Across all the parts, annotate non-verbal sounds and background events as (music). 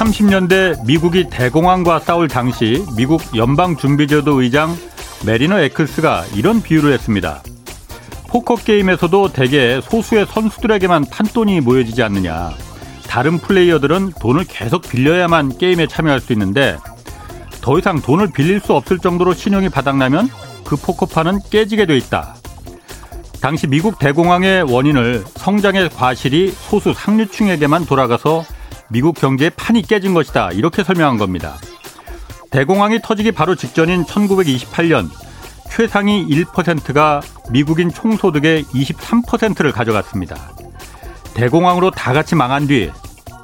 1930년대 미국이 대공황과 싸울 당시 미국 연방준비제도 의장 메리너 에클스가 이런 비유를 했습니다. 포커 게임에서도 대개 소수의 선수들에게만 판돈이 모여지지 않느냐. 다른 플레이어들은 돈을 계속 빌려야만 게임에 참여할 수 있는데 더 이상 돈을 빌릴 수 없을 정도로 신용이 바닥나면 그 포커판은 깨지게 돼 있다. 당시 미국 대공황의 원인을 성장의 과실이 소수 상류층에게만 돌아가서 미국 경제의 판이 깨진 것이다. 이렇게 설명한 겁니다. 대공황이 터지기 바로 직전인 1928년 최상위 1%가 미국인 총소득의 23%를 가져갔습니다. 대공황으로 다 같이 망한 뒤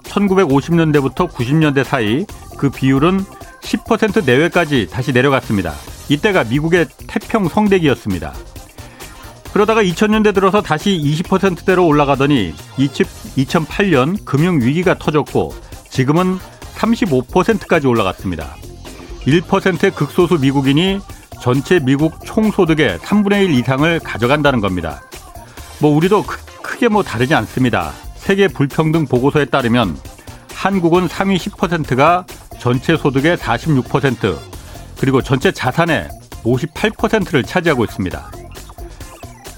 1950년대부터 90년대 사이 그 비율은 10% 내외까지 다시 내려갔습니다. 이때가 미국의 태평 성대기였습니다. 그러다가 2000년대 들어서 다시 20%대로 올라가더니 2008년 금융위기가 터졌고 지금은 35%까지 올라갔습니다. 1%의 극소수 미국인이 전체 미국 총소득의 3분의 1 이상을 가져간다는 겁니다. 뭐 우리도 크 게 뭐 다르지 않습니다. 세계 불평등 보고서에 따르면 한국은 상위 10%가 전체 소득의 46% 그리고 전체 자산의 58%를 차지하고 있습니다.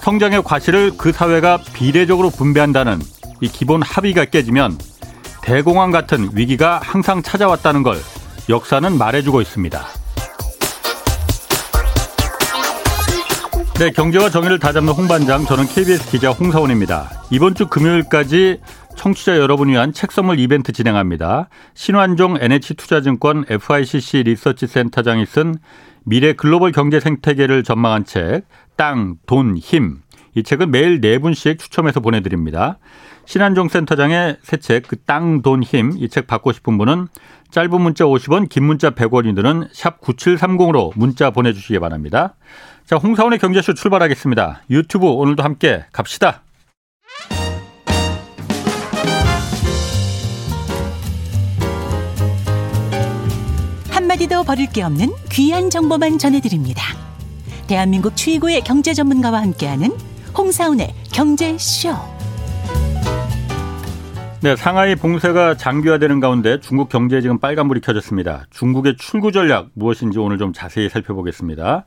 성장의 과실을 그 사회가 비례적으로 분배한다는 이 기본 합의가 깨지면 대공황 같은 위기가 항상 찾아왔다는 걸 역사는 말해주고 있습니다. 네, 경제와 정의를 다잡는 홍반장, 저는 KBS 기자 홍사원입니다. 이번 주 금요일까지 청취자 여러분 위한 책 선물 이벤트 진행합니다. 신환종 NH투자증권 FICC 리서치 센터장이 쓴 미래 글로벌 경제 생태계를 전망한 책, 땅, 돈, 힘. 이 책은 매일 네 분씩 추첨해서 보내드립니다. 신한종 센터장의 새 책, 그 땅, 돈, 힘. 이 책 받고 싶은 분은 짧은 문자 50원, 긴 문자 100원이들은 샵 9730으로 문자 보내주시기 바랍니다. 자, 홍사원의 경제쇼 출발하겠습니다. 유튜브 오늘도 함께 갑시다. 한마디도 버릴 게 없는 귀한 정보만 전해드립니다. 대한민국 최고의 경제 전문가와 함께하는 홍사운의 경제쇼. 네, 상하이 봉쇄가 장기화되는 가운데 중국 경제에 지금 빨간불이 켜졌습니다. 중국의 출구 전략 무엇인지 오늘 좀 자세히 살펴보겠습니다.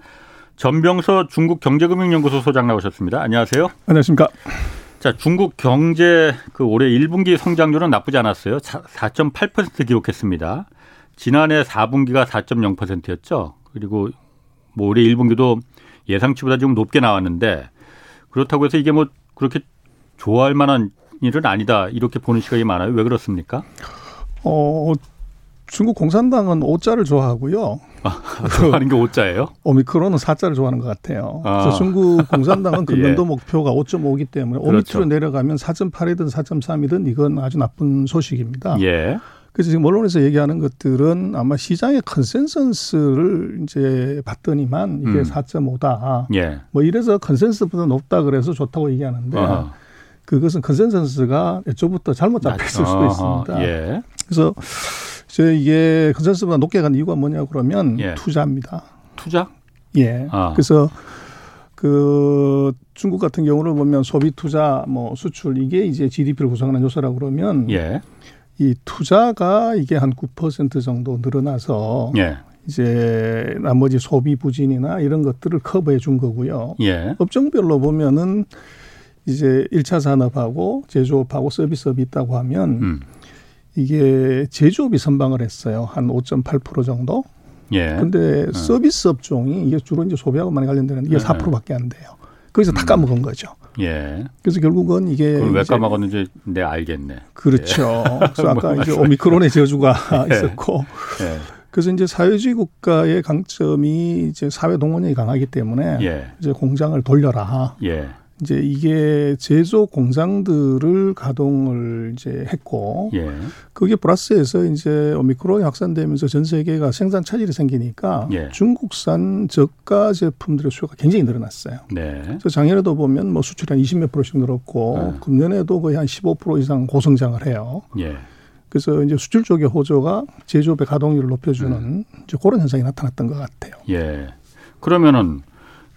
전병서 중국 경제금융연구소 소장 나오셨습니다. 안녕하세요. 안녕하십니까. 자, 중국 경제 그 올해 1분기 성장률은 나쁘지 않았어요. 4.8% 기록했습니다. 지난해 4분기가 4.0%였죠. 그리고 뭐 올해 1분기도 예상치보다 좀 높게 나왔는데 그렇다고 해서 이게 뭐 그렇게 좋아할 만한 일은 아니다 이렇게 보는 시각이 많아요. 왜 그렇습니까? 어 중국 공산당은 오자를 좋아하고요. 아, (laughs) 좋아하는 게 오자예요? 오미크론은 사자를 좋아하는 것 같아요. 아. 그래서 중국 (laughs) 공산당은 금년도 예. 목표가 5.5이기 때문에 그렇죠. 오미크론 내려가면 4.8이든 4.3이든 이건 아주 나쁜 소식입니다. 예. 그래서 지금 언론에서 얘기하는 것들은 아마 시장의 컨센서스를 이제 봤더니만 이게 음. 4.5다. 예. 뭐 이래서 컨센서스보다 높다 그래서 좋다고 얘기하는데 어허. 그것은 컨센서스가 애초부터 잘못 잡혔을 수도 있습니다. 예. 그래서 이제 이게 컨센서스보다 높게 간 이유가 뭐냐 그러면 예. 투자입니다. 투자? 예. 아. 그래서 그 중국 같은 경우를 보면 소비 투자 뭐 수출 이게 이제 GDP를 구성하는 요소라고 그러면 예. 이 투자가 이게 한 9% 정도 늘어나서 예. 이제 나머지 소비 부진이나 이런 것들을 커버해 준 거고요. 예. 업종별로 보면은 이제 1차 산업하고 제조업하고 서비스업이 있다고 하면 음. 이게 제조업이 선방을 했어요. 한 5.8% 정도. 예. 근데 어. 서비스 업종이 이게 주로 이제 소비하고 많이 관련되는 이게 예. 4%밖에 안 돼요. 거기서 다 음. 까먹은 거죠. 예. 그래서 결국은 이게 왜 까먹었는지 내 알겠네. 그렇죠. 예. 그래서 아까 이제 오미크론의 저주가 (laughs) 예. 있었고. 예. 그래서 이제 사회주의 국가의 강점이 이제 사회 동원력이 강하기 때문에 예. 이제 공장을 돌려라. 예. 이제 이게 제조 공장들을 가동을 이제 했고 예. 그게 플러스해서 이제 오미크론이 확산되면서 전 세계가 생산 차질이 생기니까 예. 중국산 저가 제품들의 수요가 굉장히 늘어났어요. 네. 그래서 작년에도 보면 뭐 수출이 한 20몇 프로씩 늘었고 네. 금년에도 거의 한 15% 이상 고성장을 해요. 예. 그래서 이제 수출 쪽의 호조가 제조업의 가동률을 높여주는 음. 이제 그런 현상이 나타났던 것 같아요. 예. 그러면은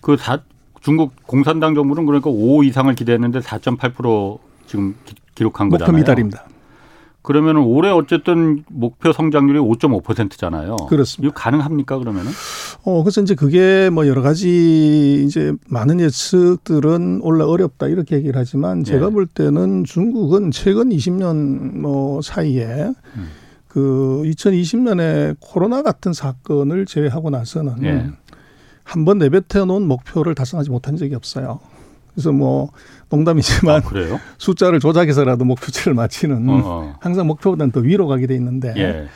그 사, 중국 공산당 정부는 그러니까 5 이상을 기대했는데 4.8% 지금 기, 록한 거잖아요. 목표 미달입니다. 그러면 올해 어쨌든 목표 성장률이 5.5%잖아요. 그렇습니다. 이거 가능합니까 그러면은? 어 그래서 이제 그게 뭐 여러 가지 이제 많은 예측들은 올라 어렵다 이렇게 얘기를 하지만 제가 예. 볼 때는 중국은 최근 20년 뭐 사이에 음. 그 2020년에 코로나 같은 사건을 제외하고 나서는 예. 한 번 내뱉어 놓은 목표를 달성하지 못한 적이 없어요. 그래서 뭐 농담이지만 아, (laughs) 숫자를 조작해서라도 목표치를 맞히는 어어. 어. 항상 목표보다는 더 위로 가게 돼 있는데 예.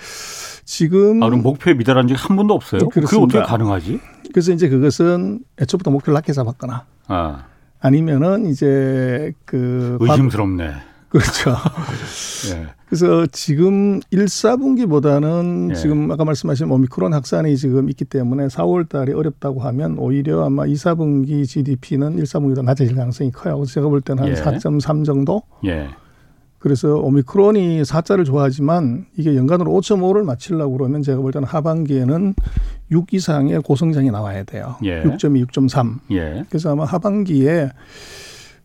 지금 아, 그럼 목표에 미달한 적이 한 번도 없어요? 네, 그게 어떻게 가능하지? 그래서 이제 그것은 애초부터 목표를 낮게 잡았거나 아. 아니면은 이제 그 의심스럽네. (laughs) 그렇죠. 예. 그래서 지금 1, 4분기보다는 예. 지금 아까 말씀하신 오미크론 확산이 지금 있기 때문에 4월 달에 어렵다고 하면 오히려 아마 2, 4분기 GDP는 1, 4분기보다 낮아질 가능성이 커요. 그래서 제가 볼 때는 한 예. 4.3 정도? 예. 그래서 오미크론이 4자를 좋아하지만 이게 연간으로 5.5를 맞추려고 그러면 제가 볼 때는 하반기에는 6 이상의 고성장이 나와야 돼요. 예. 6.2, 6.3. 예. 그래서 아마 하반기에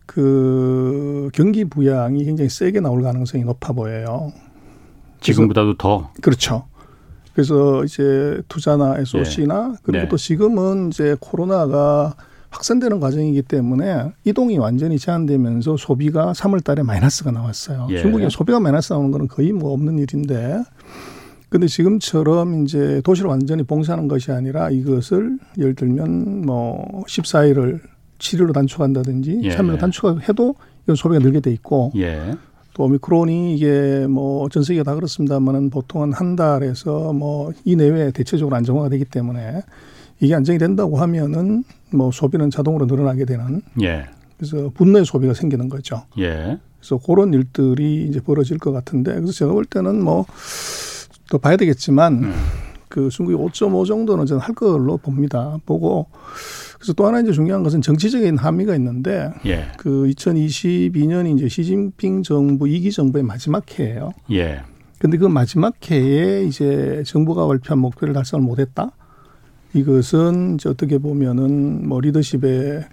그 경기 부양이 굉장히 세게 나올 가능성이 높아 보여요. 지금보다도 더 그렇죠. 그래서 이제 투자나 SOC나 네. 그리고 네. 또 지금은 이제 코로나가 확산되는 과정이기 때문에 이동이 완전히 제한되면서 소비가 3월 달에 마이너스가 나왔어요. 예. 중국에 소비가 마이너스 나오는 거는 거의 뭐 없는 일인데 근데 지금처럼 이제 도시를 완전히 봉쇄하는 것이 아니라 이것을 예를 들면 뭐 14일을 7일로 단축한다든지 예. 3일로 단축해도 이건 소비가 늘게 돼 있고 예. 또 오미크론이 이게 뭐 전 세계가 다 그렇습니다만은 보통은 한 달에서 뭐 이 내외에 대체적으로 안정화가 되기 때문에 이게 안정이 된다고 하면은 뭐 소비는 자동으로 늘어나게 되는 예. 그래서 분노의 소비가 생기는 거죠. 예. 그래서 그런 일들이 이제 벌어질 것 같은데 그래서 제가 볼 때는 뭐 또 봐야 되겠지만 음. 그 중국이 5.5 정도는 저는 할 걸로 봅니다. 보고 그래서 또 하나 이제 중요한 것은 정치적인 함의가 있는데 예. 그 2022년이 이제 시진핑 정부 2기 정부의 마지막 해예요. 예. 근데 그 마지막 해에 이제 정부가 발표한 목표를 달성을 못했다. 이것은 이제 어떻게 보면은 뭐 리더십에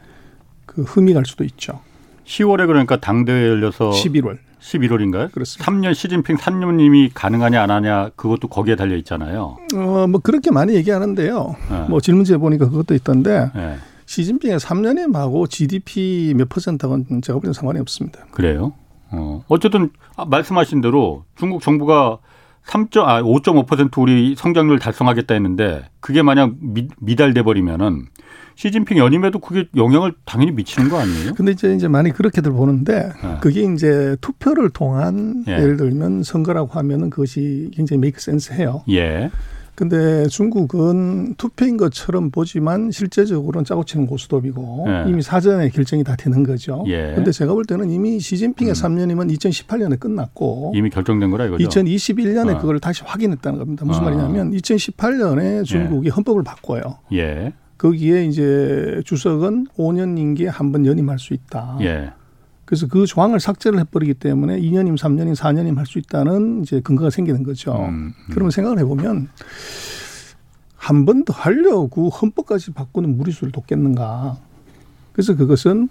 그 흠이 갈 수도 있죠. 10월에 그러니까 당대회 열려서 11월. 11월인가요? 그렇습니다. 3년 시진핑 3년님이 가능하냐 안 하냐 그것도 거기에 달려 있잖아요. 어, 뭐 그렇게 많이 얘기하는데요. 네. 뭐 질문지에 보니까 그것도 있던데 네. 시진핑의 3년임하고 GDP 몇 퍼센트하고는 제가 보기엔 상관이 없습니다. 그래요? 어. 어쨌든 아, 말씀하신 대로 중국 정부가 3. 아, 5.5% 우리 성장률 달성하겠다 했는데 그게 만약 미, 미달돼 버리면은 시진핑 연임에도 그게 영향을 당연히 미치는 거 아니에요? 근데 이제 이제 많이 그렇게들 보는데 네. 그게 이제 투표를 통한 예. 를 들면 선거라고 하면은 그것이 굉장히 메이크 센스 해요. 예. 근데 중국은 투표인 것처럼 보지만 실제적으로는 짜고 치는 고스톱이고 예. 이미 사전에 결정이 다 되는 거죠. 예. 근데 제가 볼 때는 이미 시진핑의 음. 3년이면 2018년에 끝났고 이미 결정된 거라 이거죠. 2021년에 어. 그걸 다시 확인했다는 겁니다. 무슨 어. 말이냐면 2018년에 중국이 예. 헌법을 바꿔요. 예. 거기에 이제 주석은 5년 임기에 한 번 연임할 수 있다. 예. 그래서 그 조항을 삭제를 해버리기 때문에 2년임, 3년임, 4년임 할 수 있다는 이제 근거가 생기는 거죠. 음, 음. 그러면 생각을 해보면 한 번 더 하려고 헌법까지 바꾸는 무리수를 뒀겠는가. 그래서 그것은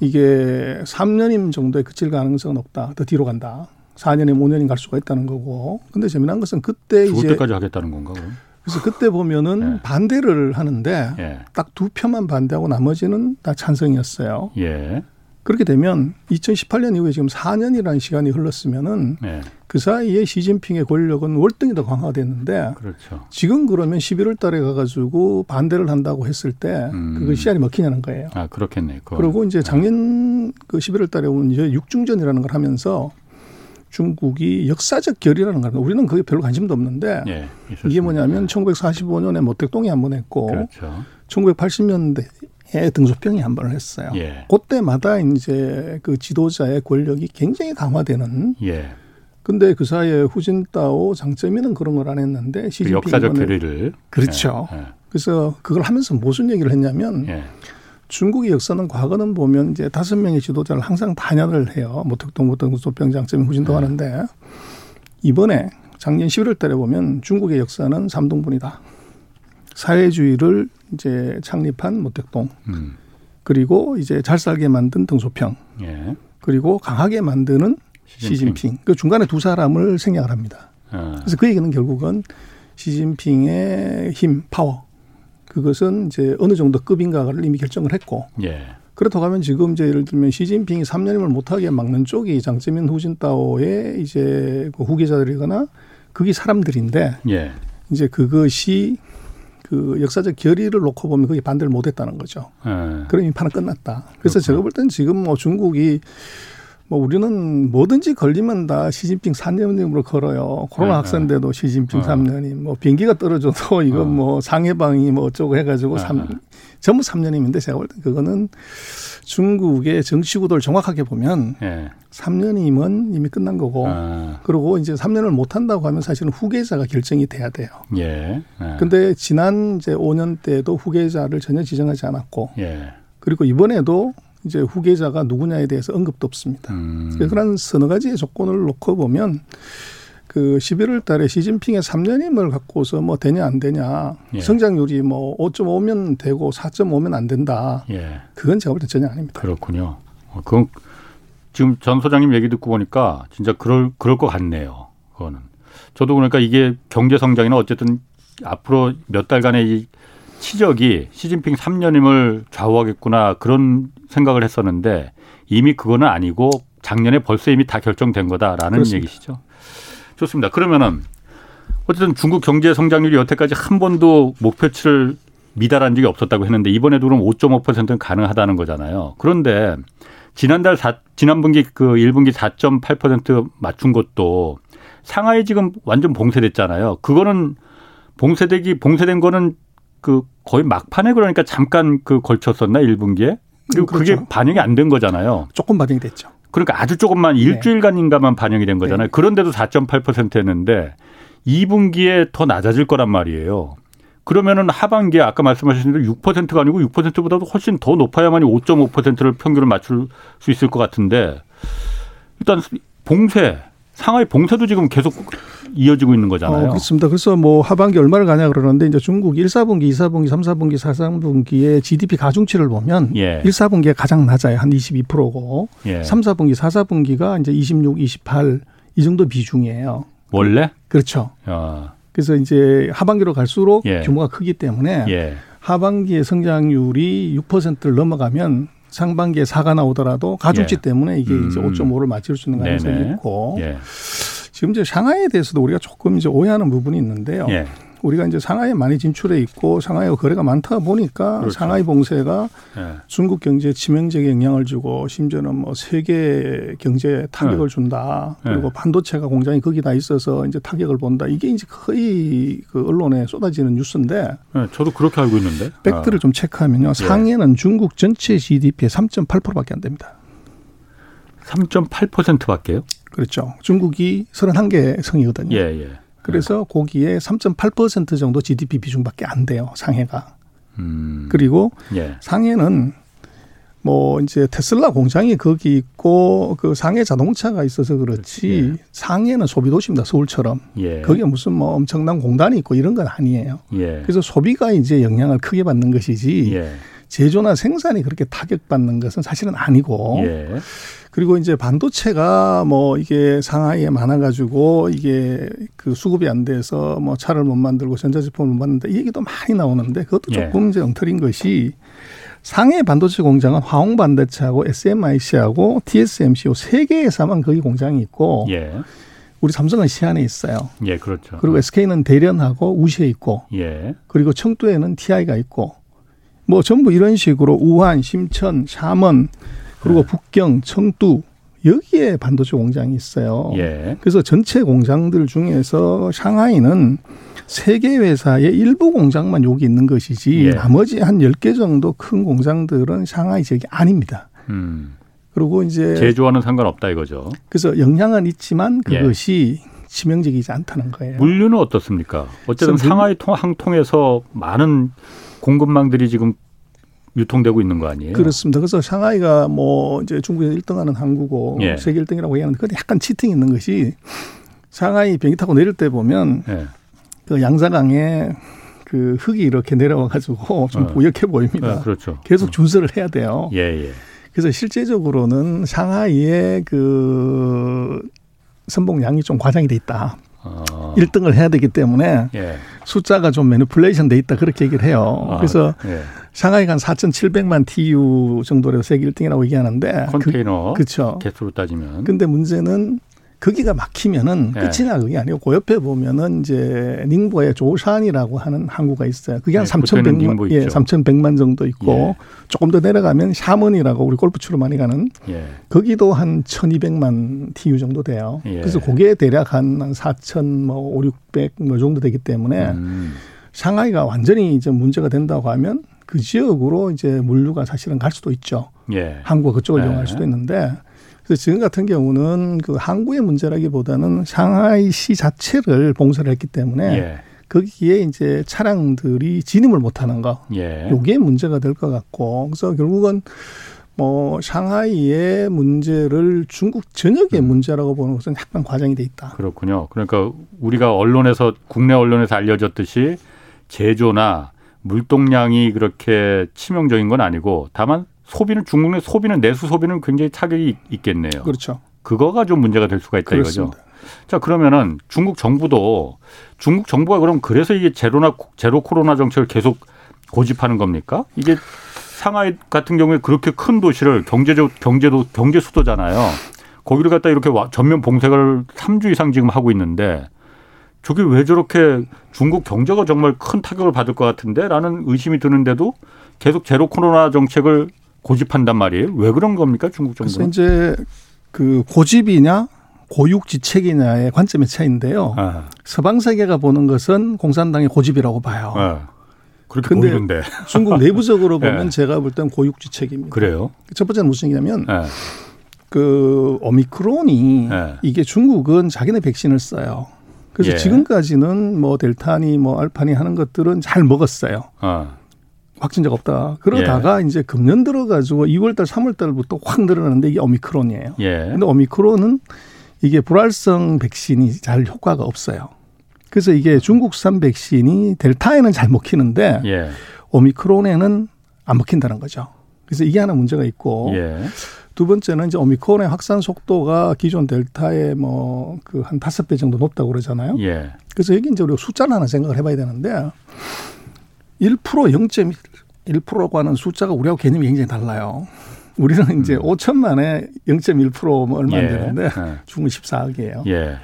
이게 3년임 정도에 그칠 가능성은 없다. 더 뒤로 간다. 4년임, 5년임 갈 수가 있다는 거고. 근데 재미난 것은 그때 이제. 때까지 하겠다는 건가, 그럼? 그래서 그때 보면은 예. 반대를 하는데 예. 딱두 표만 반대하고 나머지는 다 찬성이었어요. 예. 그렇게 되면 2018년 이후에 지금 4년이라는 시간이 흘렀으면은 네. 그 사이에 시진핑의 권력은 월등히 더 강화됐는데 그렇죠. 지금 그러면 11월 달에 가가지고 반대를 한다고 했을 때 음. 그거 씨알이 먹히냐는 거예요. 아, 그렇겠네. 그건. 그리고 이제 작년 그 11월 달에 온 이제 육중전이라는 걸 하면서 중국이 역사적 결이라는 걸 우리는 그게 별로 관심도 없는데 예, 이게 뭐냐면 1945년에 모택동이 한 번 했고 그렇죠. 1980년대 에 등소평이 한 번을 했어요. 예. 그때마다 이제 그 지도자의 권력이 굉장히 강화되는. 예. 근데 그 사이에 후진따오 장점이는 그런 걸 안 했는데 그 시진핑 그 역사적 결의를 그렇죠. 예. 예. 그래서 그걸 하면서 무슨 얘기를 했냐면 예. 중국의 역사는 과거는 보면 이제 다섯 명의 지도자를 항상 단연을 해요. 모택동, 무소평 장점이 후진도 예. 하는데 이번에 작년 11월 달에 보면 중국의 역사는 삼동분이다. 사회주의를 이제 창립한 모택동 음. 그리고 이제 잘 살게 만든 등소평 예. 그리고 강하게 만드는 시진핑. 시진핑. 그 중간에 두 사람을 생략을 합니다. 아. 그래서 그 얘기는 결국은 시진핑의 힘, 파워. 그것은 이제 어느 정도 급인가를 이미 결정을 했고. 예. 그렇다고 하면 지금 이제 예를 들면 시진핑이 3년임을 못하게 막는 쪽이 장쯔민 후진타오의 이제 그 후계자들이거나 그게 사람들인데. 예. 이제 그것이 그 역사적 결의를 놓고 보면 그게 반대를 못했다는 거죠. 예. 그럼 이 판은 끝났다. 그래서 그렇구나. 제가 볼 때는 지금 뭐 중국이 뭐 우리는 뭐든지 걸리면 다 시진핑 3년임으로 걸어요. 코로나 네, 확산돼도 네. 시진핑 어. 3년임. 뭐 비행기가 떨어져도 (laughs) 이건 어. 뭐 상해방이 뭐 어쩌고 해가지고 네. 3, 전부 3년임인데 제가 볼 때 그거는 중국의 정치 구도를 정확하게 보면 네. 3년이면 이미 끝난 거고 아. 그리고 이제 3년을 못 한다고 하면 사실은 후계자가 결정이 돼야 돼요. 예. 예. 근데 지난 이제 5년 때도 후계자를 전혀 지정하지 않았고 예. 그리고 이번에도 이제 후계자가 누구냐에 대해서 언급도 없습니다. 음. 그런 서너 가지의 조건을 놓고 보면 그 11월 달에 시진핑의 3년임을 갖고서 뭐 되냐 안 되냐 예. 성장률이 뭐 5.5면 되고 4.5면 안 된다. 예. 그건 제가 볼 때 전혀 아닙니다. 그렇군요. 어, 그건 지금 전 소장님 얘기 듣고 보니까 진짜 그럴 그럴 것 같네요. 그거는 저도 그러니까 이게 경제 성장이나 어쨌든 앞으로 몇 달간의 이 치적이 시진핑 3년임을 좌우하겠구나 그런 생각을 했었는데 이미 그거는 아니고 작년에 벌써 이미 다 결정된 거다라는 그렇습니다. 얘기시죠. 좋습니다. 그러면은 어쨌든 중국 경제 성장률이 여태까지 한 번도 목표치를 미달한 적이 없었다고 했는데 이번에도 그럼 5.5%는 가능하다는 거잖아요. 그런데 지난달 4, 지난 분기 그 1분기 4.8% 맞춘 것도 상하이 지금 완전 봉쇄됐잖아요. 그거는 봉쇄되기 봉쇄된 거는 그 거의 막판에 그러니까 잠깐 그 걸쳤었나 1분기에? 그리고 그렇죠. 그게 반영이 안 된 거잖아요. 조금 반영이 됐죠. 그러니까 아주 조금만 네. 일주일간인가만 반영이 된 거잖아요. 네. 그런데도 4.8%였는데 2분기에 더 낮아질 거란 말이에요. 그러면은 하반기에 아까 말씀하신 대로 6%가 아니고 6%보다도 훨씬 더 높아야만이 5.5%를 평균을 맞출 수 있을 것 같은데 일단 봉쇄 상하이 봉쇄도 지금 계속 이어지고 있는 거잖아요. 어, 그렇습니다. 그래서 뭐 하반기 얼마를 가냐 그러는데 이제 중국 1, 4분기, 2, 4분기, 3, 4분기, 4, 3분기의 GDP 가중치를 보면 예. 1, 4분기가 가장 낮아요. 한 22%고 예. 3, 4분기, 4, 4분기가 이제 26, 28 이 정도 비중이에요. 원래? 그렇죠. 야. 그래서 이제 하반기로 갈수록 예. 규모가 크기 때문에 예. 하반기의 성장률이 6%를 넘어가면 상반기에 4가 나오더라도 가중치 예. 때문에 이게 음. 이제 5.5를 맞출 수 있는 가능성이 네네. 있고 예. 지금 이제 상하이에 대해서도 우리가 조금 이제 오해하는 부분이 있는데요. 예. 우리가 이제 상하이에 많이 진출해 있고 상하이와 거래가 많다 보니까 그렇죠. 상하이 봉쇄가 예. 중국 경제에 치명적인 영향을 주고 심지어는 뭐 세계 경제에 타격을 예. 준다. 그리고 예. 반도체가 공장이 거기 다 있어서 이제 타격을 본다. 이게 이제 거의 그 언론에 쏟아지는 뉴스인데. 예, 저도 그렇게 알고 있는데. 팩트를 아. 좀 체크하면요. 예. 상해는 중국 전체 GDP의 3.8%밖에 안 됩니다. 3.8%밖에요? 그렇죠. 중국이 31개 성이거든요. 예, 예. 그래서 거기에 3.8% 정도 GDP 비중밖에 안 돼요. 상해가. 음. 그리고 예. 상해는 뭐 이제 테슬라 공장이 거기 있고 그 상해 자동차가 있어서 그렇지 예. 상해는 소비 도시입니다. 서울처럼. 예. 거기에 무슨 뭐 엄청난 공단이 있고 이런 건 아니에요. 예. 그래서 소비가 이제 영향을 크게 받는 것이지 예. 제조나 생산이 그렇게 타격받는 것은 사실은 아니고 예. 그리고 이제 반도체가 뭐 이게 상하이에 많아가지고 이게 그 수급이 안 돼서 뭐 차를 못 만들고 전자제품을 못 만든다 이 얘기도 많이 나오는데 그것도 예. 조금 이제 엉터리인 것이 상해 반도체 공장은 화홍 반도체하고 SMIC하고 TSMC 세개 회사만 거기 공장이 있고 예. 우리 삼성은 시안에 있어요. 예, 그렇죠. 그리고 SK는 대련하고 우시에 있고, 예. 그리고 청두에는 TI가 있고, 뭐 전부 이런 식으로 우한, 심천, 샤먼, 그리고 네. 북경, 청두 여기에 반도체 공장이 있어요. 예. 그래서 전체 공장들 중에서 샹하이는 세계 회사의 일부 공장만 여기 있는 것이지 예. 나머지 한 열 개 정도 큰 공장들은 샹하이 지역이 아닙니다. 음. 그리고 이제 제조와는 상관없다 이거죠. 그래서 영향은 있지만 그것이 예. 치명적이지 않다는 거예요. 물류는 어떻습니까? 어쨌든 상하이 항통에서 많은 공급망들이 지금 유통되고 있는 거 아니에요? 그렇습니다. 그래서 상하이가 뭐 이제 중국에서 1등하는 항구고 예. 세계 1등이라고 얘기하는데 그데 약간 치팅이 있는 것이 상하이 비행기 타고 내릴 때 보면 예. 그 양자강에 그 흙이 이렇게 내려와 가지고 좀 어. 보역해 보입니다. 어, 그렇죠. 계속 음. 준설을 해야 돼요. 예, 예. 그래서 실제적으로는 상하이의 그 선봉량이 좀 과장이 돼 있다. 어. 1등을 해야 되기 때문에 예. 숫자가 좀 매니플레이션 돼 있다 그렇게 얘기를 해요. 아, 그래서 예. 상하이가 한 4,700만 TU 정도로 세계 1등이라고 얘기하는데 컨테이너 그, 그렇죠. 개수로 따지면. 근데 문제는 거기가 막히면은 네. 끝이 나 그게 아니고 그 옆에 보면은 이제 닝보의 조산이라고 하는 항구가 있어요. 그게 한 네, 3,100만 예, 3,100만 정도 있고 예. 조금 더 내려가면 샤먼이라고 우리 골프 치러 많이 가는 예. 거기도 한 1,200만 TU 정도 돼요. 예. 그래서 그게 대략 한 4,000 뭐 5, 600뭐 정도 되기 때문에 음. 상하이가 완전히 이제 문제가 된다고 하면 그 지역으로 이제 물류가 사실은 갈 수도 있죠. 예. 항구가 그쪽을 네. 이용할 수도 있는데 그래서 지금 같은 경우는 그 항구의 문제라기보다는 상하이시 자체를 봉쇄를 했기 때문에 예. 거기에 이제 차량들이 진입을 못하는 거, 예. 요게 문제가 될 것 같고, 그래서 결국은 뭐 상하이의 문제를 중국 전역의 음. 문제라고 보는 것은 약간 과장이 돼 있다. 그렇군요. 그러니까 우리가 언론에서 국내 언론에서 알려졌듯이 제조나 물동량이 그렇게 치명적인 건 아니고 다만 소비는 중국 내 소비는 내수 소비는 굉장히 타격이 있겠네요. 그렇죠. 그거가 좀 문제가 될 수가 있다 그렇습니다. 이거죠. 자 그러면은 중국 정부도 중국 정부가 그럼 그래서 이게 제로나 제로 코로나 정책을 계속 고집하는 겁니까? 이게 상하이 같은 경우에 그렇게 큰 도시를 경제적 경제도 경제 수도잖아요. 거기를 갖다 이렇게 전면 봉쇄를 3주 이상 지금 하고 있는데 저게 왜 저렇게 중국 경제가 정말 큰 타격을 받을 것 같은데라는 의심이 드는데도 계속 제로 코로나 정책을 고집한단 말이에요. 왜 그런 겁니까 중국 정부는? 그래서 이제 그 고집이냐 고육지책이냐의 관점의 차이인데요. 아. 서방 세계가 보는 것은 공산당의 고집이라고 봐요. 아. 그렇게 보이는데 (laughs) 중국 내부적으로 보면 네. 제가 볼 땐 고육지책입니다. 그래요? 첫 번째는 무슨 얘기냐면 네. 그 오미크론이 네. 이게 중국은 자기네 백신을 써요. 그래서 예. 지금까지는 뭐 델타니 뭐 알파니 하는 것들은 잘 먹었어요. 아. 확진자가 없다. 그러다가 예. 이제 금년 들어가지고 2월달, 3월달부터 확 늘어나는데 이게 오미크론이에요. 예. 근데 오미크론은 이게 불활성 백신이 잘 효과가 없어요. 그래서 이게 중국산 백신이 델타에는 잘 먹히는데 예. 오미크론에는 안 먹힌다는 거죠. 그래서 이게 하나 문제가 있고 예. 두 번째는 이제 오미크론의 확산 속도가 기존 델타의 뭐 그 한 다섯 배 정도 높다고 그러잖아요. 예. 그래서 여기 이제 우리가 숫자를 하나 생각을 해봐야 되는데 1% 0.1% 라고 하는 숫자가 우리하고 개념이 굉장히 달라요. 우리는 이제 음. 5천만에 0.1%면 얼마 안 예. 되는데 예. 중국은 14억이에요. 예.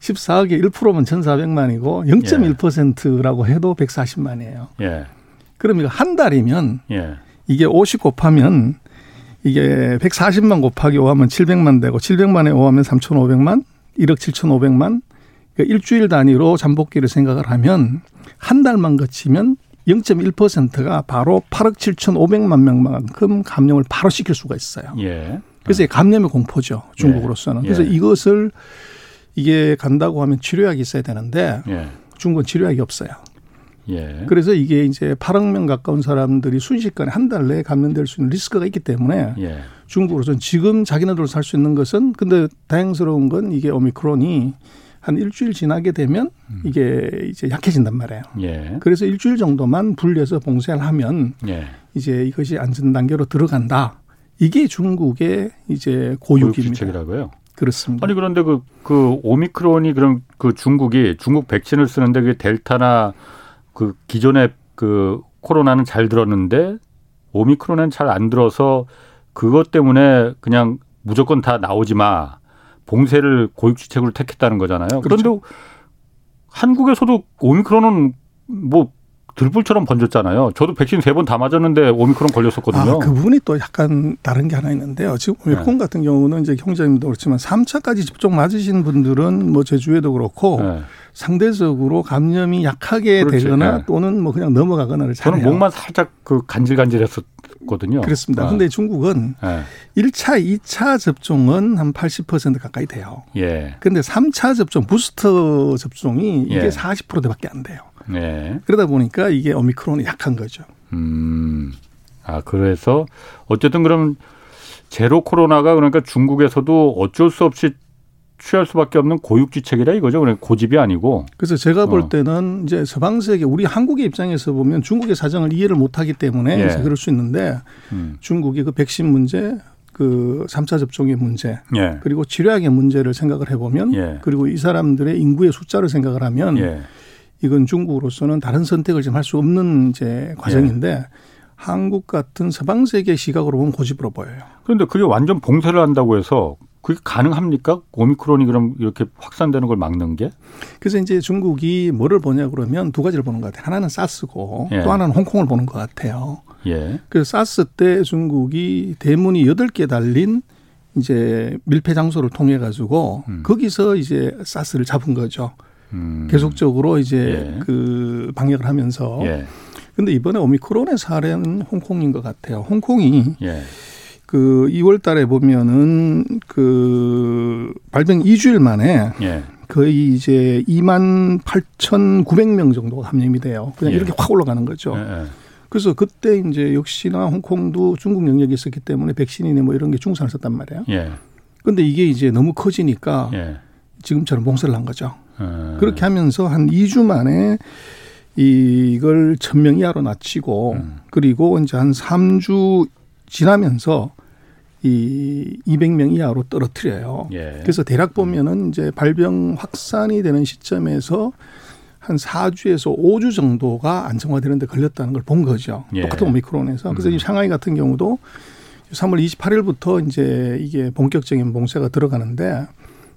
14억에 1%면 1,400만이고 0.1%라고 해도 140만이에요. 예. 그럼 이거 한 달이면 예. 이게 50 곱하면 이게 140만 곱하기 5하면 700만 되고 700만에 5하면 3,500만, 1억 7,500만. 그러니까 일주일 단위로 잠복기를 생각을 하면 한 달만 거치면 0.1%가 바로 8억 7천5백만 명만큼 감염을 바로 시킬 수가 있어요. 예. 그래서 감염의 공포죠. 중국으로서는. 예. 그래서 이것을 이게 간다고 하면 치료약이 있어야 되는데 예. 중국은 치료약이 없어요. 예. 그래서 이게 이제 8억 명 가까운 사람들이 순식간에 한 달 내에 감염될 수 있는 리스크가 있기 때문에 예. 중국으로서는 지금 자기네들로 살 수 있는 것은 근데 다행스러운 건 이게 오미크론이 한 일주일 지나게 되면 음. 이게 이제 약해진단 말이에요. 예. 그래서 일주일 정도만 불려서 봉쇄를 하면 예. 이제 이것이 안전 단계로 들어간다. 이게 중국의 이제 고육입니다. 고라고요 그렇습니다. 아니 그런데 그, 그 오미크론이 그럼 그 중국이 중국 백신을 쓰는데 그 델타나 그 기존의 그 코로나는 잘 들었는데 오미크론은 잘 안 들어서 그것 때문에 그냥 무조건 다 나오지 마. 봉쇄를 고육지책으로 택했다는 거잖아요. 그런데 그렇죠. 한국에서도 오미크론은 뭐 들불처럼 번졌잖아요. 저도 백신 세 번 다 맞았는데 오미크론 걸렸었거든요. 아, 그 부분이 또 약간 다른 게 하나 있는데요. 지금 오미크론 네. 같은 경우는 이제 형제님도 그렇지만 3차까지 접종 맞으신 분들은 뭐 제주에도 그렇고 네. 상대적으로 감염이 약하게 그렇지. 되거나 네. 또는 뭐 그냥 넘어가거나를 잘해요. 저는 목만 살짝 그 간질간질했었 거든요. 그렇습니다. 그런데 네. 중국은 네. 1차, 2차 접종은 한 80% 가까이 돼요. 예. 그런데 3차 접종, 부스터 접종이 이게 예. 40%대밖에 안 돼요. 예. 그러다 보니까 이게 오미크론이 약한 거죠. 음. 아, 그래서 어쨌든 그럼 제로 코로나가 그러니까 중국에서도 어쩔 수 없이 취할 수밖에 없는 고육지책이라 이거죠. 그러니까 고집이 아니고. 그래서 제가 볼 어. 때는 이제 서방 세계 우리 한국의 입장에서 보면 중국의 사정을 이해를 못하기 때문에 예. 그럴 수 있는데 음. 중국이 그 백신 문제, 그 3차 접종의 문제, 예. 그리고 치료약의 문제를 생각을 해보면 예. 그리고 이 사람들의 인구의 숫자를 생각을 하면 예. 이건 중국으로서는 다른 선택을 좀할수 없는 이제 과정인데 예. 한국 같은 서방 세계 시각으로 보면 고집으로 보여요. 그런데 그게 완전 봉쇄를 한다고 해서 그게 가능합니까? 오미크론이 그럼 이렇게 확산되는 걸 막는 게? 그래서 이제 중국이 뭐를 보냐 그러면 두 가지를 보는 것 같아요. 하나는 사스고 예. 또 하나는 홍콩을 보는 것 같아요. 예. 그래서 사스 때 중국이 대문이 여덟 개 달린 이제 밀폐 장소를 통해 가지고 음. 거기서 이제 사스를 잡은 거죠. 음. 계속적으로 이제 예. 그 방역을 하면서. 예. 근데 이번에 오미크론의 사례는 홍콩인 것 같아요. 홍콩이 예. 그 2월 달에 보면은 그 발병 2주일 만에 예. 거의 이제 2만 8,900명 정도가 감염이 돼요. 그냥 예. 이렇게 확 올라가는 거죠. 예. 예. 그래서 그때 이제 역시나 홍콩도 중국 영역이 있었기 때문에 백신이네 뭐 이런 게 중산을 썼단 말이에요. 예. 근데 이게 이제 너무 커지니까 예. 지금처럼 봉쇄를 한 거죠. 예. 그렇게 하면서 한 2주 만에 이걸 천 명 이하로 낮추고 음. 그리고 이제 한 3주 지나면서 이 200명 이하로 떨어뜨려요. 예. 그래서 대략 보면은 이제 발병 확산이 되는 시점에서 한 4주에서 5주 정도가 안정화되는 데 걸렸다는 걸 본 거죠. 예. 똑같은 오미크론에서. 그래서 음. 이 샹하이 같은 경우도 3월 28일부터 이제 이게 본격적인 봉쇄가 들어가는데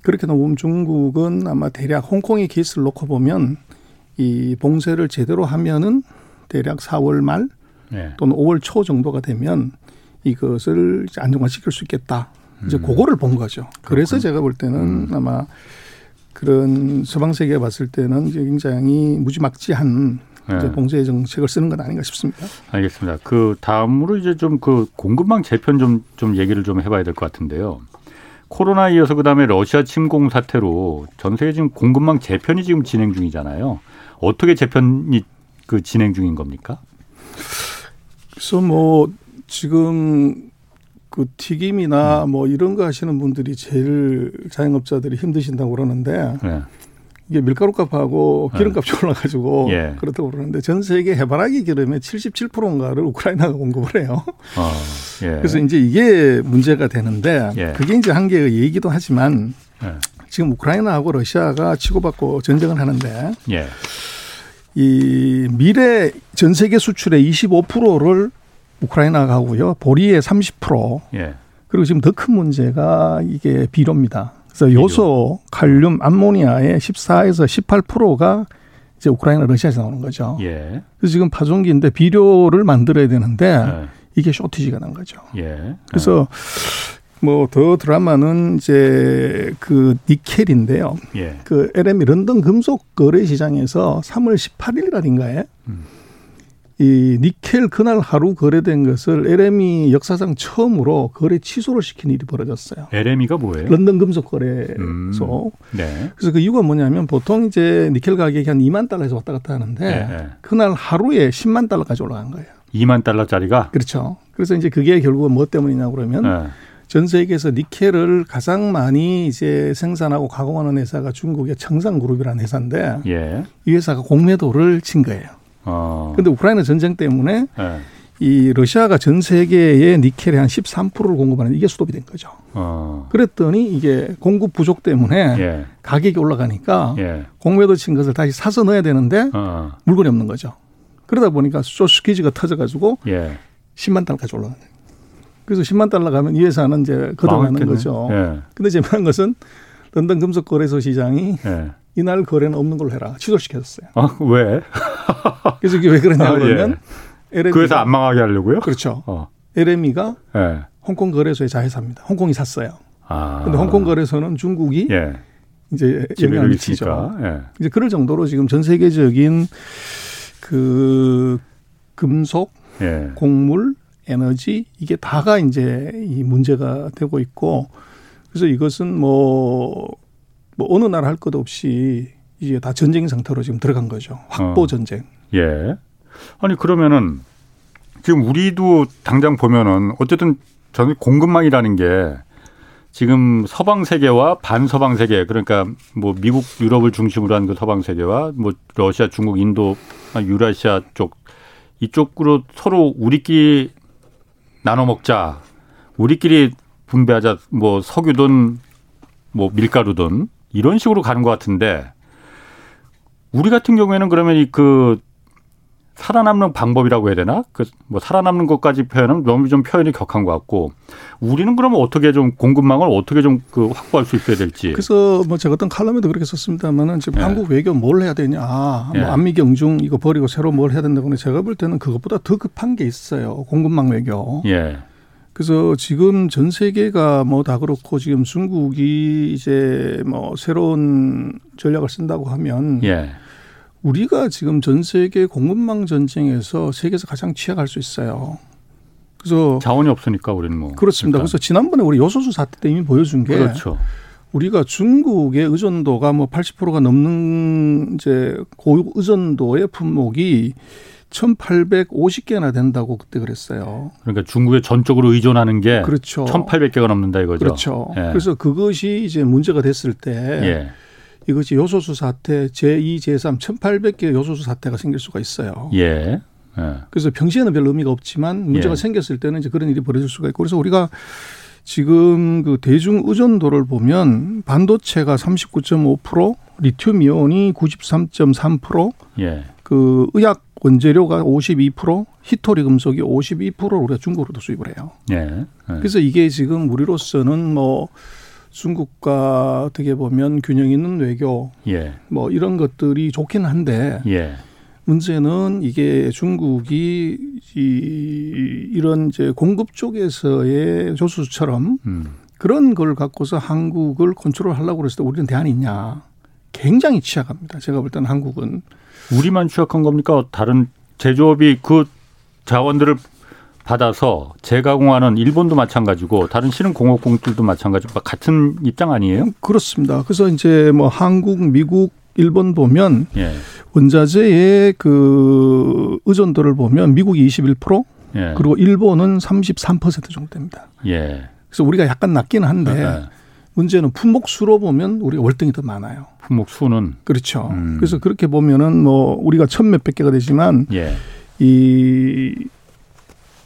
그렇게 보면 중국은 아마 대략 홍콩의 케이스를 놓고 보면 이 봉쇄를 제대로 하면은 대략 4월 말 예. 또는 5월 초 정도가 되면 이것을 안정화시킬 수 있겠다. 이제 음. 그거를 본 거죠. 그래서 제가 볼 때는 음. 아마 그런 서방 세계가 봤을 때는 굉장히 무지막지한 네. 봉쇄 정책을 쓰는 건 아닌가 싶습니다. 알겠습니다. 그 다음으로 이제 좀 그 공급망 재편 좀 좀 얘기를 좀 해봐야 될 것 같은데요. 코로나 이어서 그 다음에 러시아 침공 사태로 전 세계 지금 공급망 재편이 지금 진행 중이잖아요. 어떻게 재편이 그 진행 중인 겁니까? 그래서 뭐 지금 그 튀김이나 음. 뭐 이런 거 하시는 분들이 제일 자영업자들이 힘드신다고 그러는데 네. 이게 밀가루 값하고 네. 기름값이 네. 올라가지고 (laughs) 예. 그렇다고 그러는데 전 세계 해바라기 기름의 77%인가를 우크라이나가 공급을 해요. 어, 예. 그래서 이제 이게 문제가 되는데 예. 그게 이제 한계의 얘기도 하지만 예. 지금 우크라이나하고 러시아가 치고받고 전쟁을 하는데 예. 이 미래 전 세계 수출의 25%를 우크라이나가 하고요. 보리의 30%. 예. 그리고 지금 더 큰 문제가 이게 비료입니다. 그래서 비료. 요소, 칼륨, 암모니아의 14에서 18%가 이제 우크라이나 러시아에서 나오는 거죠. 예. 그래서 지금 파종기인데 비료를 만들어야 되는데 예. 이게 쇼티지가 난 거죠. 예. 그래서 뭐 더 드라마는 이제 그 니켈인데요. 예. 그 LME 런던 금속 거래 시장에서 3월 18일 날인가에 음. 이 니켈 그날 하루 거래된 것을 LME 역사상 처음으로 거래 취소를 시킨 일이 벌어졌어요. LME가 뭐예요? 런던 금속 거래소. 음, 네. 그래서 그 이유가 뭐냐면 보통 이제 니켈 가격이 한 2만 달러에서 왔다 갔다 하는데 네, 네. 그날 하루에 10만 달러까지 올라간 거예요. 2만 달러짜리가? 그렇죠. 그래서 이제 그게 결국은 뭐 때문이냐 그러면 네. 전 세계에서 니켈을 가장 많이 이제 생산하고 가공하는 회사가 중국의 청산그룹이라는 회사인데 예. 이 회사가 공매도를 친 거예요. 어. 우크라이나 전쟁 때문에 네. 이 러시아가 전 세계의 니켈의 한 13%를 공급하는 이게 수도비 된 거죠. 어. 그랬더니 이게 공급 부족 때문에 예. 가격이 올라가니까 예. 공매도 친 것을 다시 사서 넣어야 되는데 어. 물건이 없는 거죠. 그러다 보니까 쇼스퀴즈가 터져가지고 예. 10만 달러까지 올라가는 거예요. 그래서 10만 달러 가면 이 회사는 이제 거둬가는 거죠. 예. 근데 재미난 것은 런던 금속 거래소 시장이 예. 이날 거래는 없는 걸로 해라. 취소시켰어요. 아, 왜? (laughs) 그래서 이게 왜 그러냐 그러면 아, 예. 그래서 안 망하게 하려고요? 그렇죠. 어. LME가 예. 홍콩 거래소의 자회사입니다. 홍콩이 샀어요. 아. 근데 홍콩 거래소는 중국이 예. 이제 영향을 미치죠. 예. 이제 그럴 정도로 지금 전 세계적인 그 금속, 예. 곡물, 에너지 이게 다가 이제 이 문제가 되고 있고 그래서 이것은 뭐 뭐 어느 나라 할것 없이 이제 다 전쟁 상태로 지금 들어간 거죠. 확보 어. 전쟁. 예. 아니 그러면은 지금 우리도 당장 보면은 어쨌든 전 공급망이라는 게 지금 서방 세계와 반서방 세계 그러니까 뭐 미국 유럽을 중심으로 한 그 서방 세계와 뭐 러시아 중국 인도 유라시아 쪽 이쪽으로 서로 우리끼리 나눠 먹자 우리끼리 분배하자 뭐 석유든 뭐 밀가루든 이런 식으로 가는 것 같은데 우리 같은 경우에는 그러면 이 그 살아남는 방법이라고 해야 되나? 그 뭐 살아남는 것까지 표현은 너무 좀 표현이 격한 것 같고 우리는 그러면 어떻게 좀 공급망을 어떻게 좀 그 확보할 수 있어야 될지. 그래서 뭐 제가 어떤 칼럼에도 그렇게 썼습니다만은 지금 네. 한국 외교 뭘 해야 되냐, 아, 뭐 네. 안미 경중 이거 버리고 새로 뭘 해야 된다고는 제가 볼 때는 그것보다 더 급한 게 있어요. 공급망 외교. 예. 그래서 지금 전 세계가 뭐 다 그렇고 지금 중국이 이제 뭐 새로운 전략을 쓴다고 하면. 예. 우리가 지금 전 세계 공급망 전쟁에서 세계에서 가장 취약할 수 있어요. 그래서 자원이 없으니까 우리는 뭐 그렇습니다. 그래서 지난번에 우리 요소수 사태 때 이미 보여준 게 그렇죠. 우리가 중국의 의존도가 뭐 80%가 넘는 이제 고의존도의 품목이 1,850개나 된다고 그때 그랬어요. 그러니까 중국에 전적으로 의존하는 게 그렇죠. 1,800개가 넘는다 이거죠. 그렇죠. 예. 그래서 그것이 이제 문제가 됐을 때 예. 이것이 요소수 사태 제2, 제3 1,800개 요소수 사태가 생길 수가 있어요. 예. 예. 그래서 평시에는 별 의미가 없지만 문제가 예. 생겼을 때는 이제 그런 일이 벌어질 수가 있고 그래서 우리가 지금 그 대중 의존도를 보면 반도체가 39.5%, 리튬 이온이 93.3%, 예. 그 의약 원재료가 52%, 히토리 금속이 52%를 우리가 중국으로도 수입을 해요. 예. 예. 그래서 이게 지금 우리로서는 뭐 중국과 어떻게 보면 균형 있는 외교 예. 뭐 이런 것들이 좋긴 한데 예. 문제는 이게 중국이 이 이런 이제 공급 쪽에서의 조수처럼 음. 그런 걸 갖고서 한국을 컨트롤 하려고 그랬을 때 우리는 대안이 있냐? 굉장히 취약합니다. 제가 볼 때는 한국은 우리만 취약한 겁니까? 다른 제조업이 그 자원들을 받아서 재가공하는 일본도 마찬가지고 다른 신흥공업공들도 마찬가지고 같은 입장 아니에요? 그렇습니다. 그래서 이제 뭐 한국, 미국, 일본 보면 예. 원자재의 그 의존도를 보면 미국이 21% 예. 그리고 일본은 33% 정도 됩니다. 예. 그래서 우리가 약간 낮긴 한데 네. 문제는 품목 수로 보면 우리가 월등히 더 많아요. 품목 수는 그렇죠. 음. 그래서 그렇게 보면은 뭐 우리가 천 몇백 개가 되지만 예. 이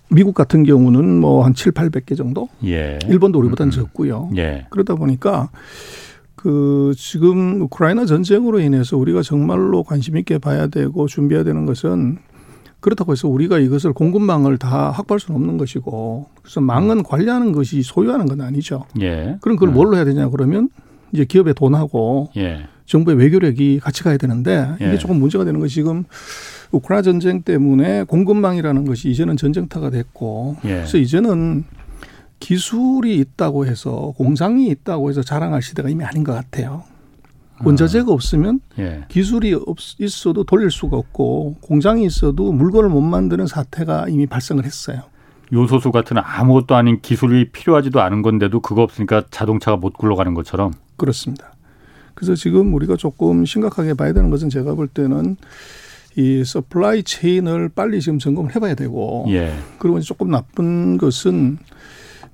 미국 같은 경우는 뭐한 7, 800개 정도? 예. 일본도 우리보다는 음. 적고요. 예. 그러다 보니까 그 지금 우크라이나 전쟁으로 인해서 우리가 정말로 관심 있게 봐야 되고 준비해야 되는 것은 그렇다고 해서 우리가 이것을 공급망을 다 확보할 수는 없는 것이고 그래서 망은 관리하는 것이 소유하는 건 아니죠. 예. 그럼 그걸 음. 뭘로 해야 되냐 그러면 이제 기업의 돈하고 예. 정부의 외교력이 같이 가야 되는데 이게 예. 조금 문제가 되는 것이 지금 우크라이나 전쟁 때문에 공급망이라는 것이 이제는 전쟁터가 됐고 예. 그래서 이제는 기술이 있다고 해서 공장이 있다고 해서 자랑할 시대가 이미 아닌 것 같아요. 원자재가 없으면 예. 기술이 없, 있어도 돌릴 수가 없고 공장이 있어도 물건을 못 만드는 사태가 이미 발생을 했어요. 요소수 같은 아무것도 아닌 기술이 필요하지도 않은 건데도 그거 없으니까 자동차가 못 굴러가는 것처럼 그렇습니다. 그래서 지금 우리가 조금 심각하게 봐야 되는 것은 제가 볼 때는 이 supply chain을 빨리 지금 점검을 해봐야 되고 예. 그리고 조금 나쁜 것은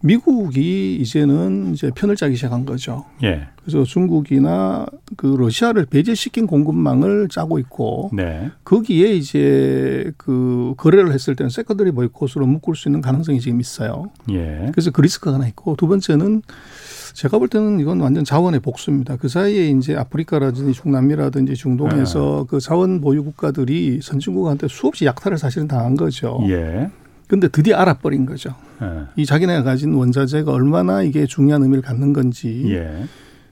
미국이 이제는 이제 편을 짜기 시작한 거죠. 예. 그래서 중국이나 그 러시아를 배제시킨 공급망을 짜고 있고 네. 거기에 이제 그 거래를 했을 때는 secondary boycott으로 묶을 수 있는 가능성이 지금 있어요. 예. 그래서 그 리스크가 하나 있고 두 번째는 제가 볼 때는 이건 완전 자원의 복수입니다. 그 사이에 이제 아프리카라든지 중남미라든지 중동에서 네. 그 자원 보유 국가들이 선진국한테 수없이 약탈을 사실은 당한 거죠. 예. 근데 드디어 알아버린 거죠. 네. 이 자기네가 가진 원자재가 얼마나 이게 중요한 의미를 갖는 건지. 예.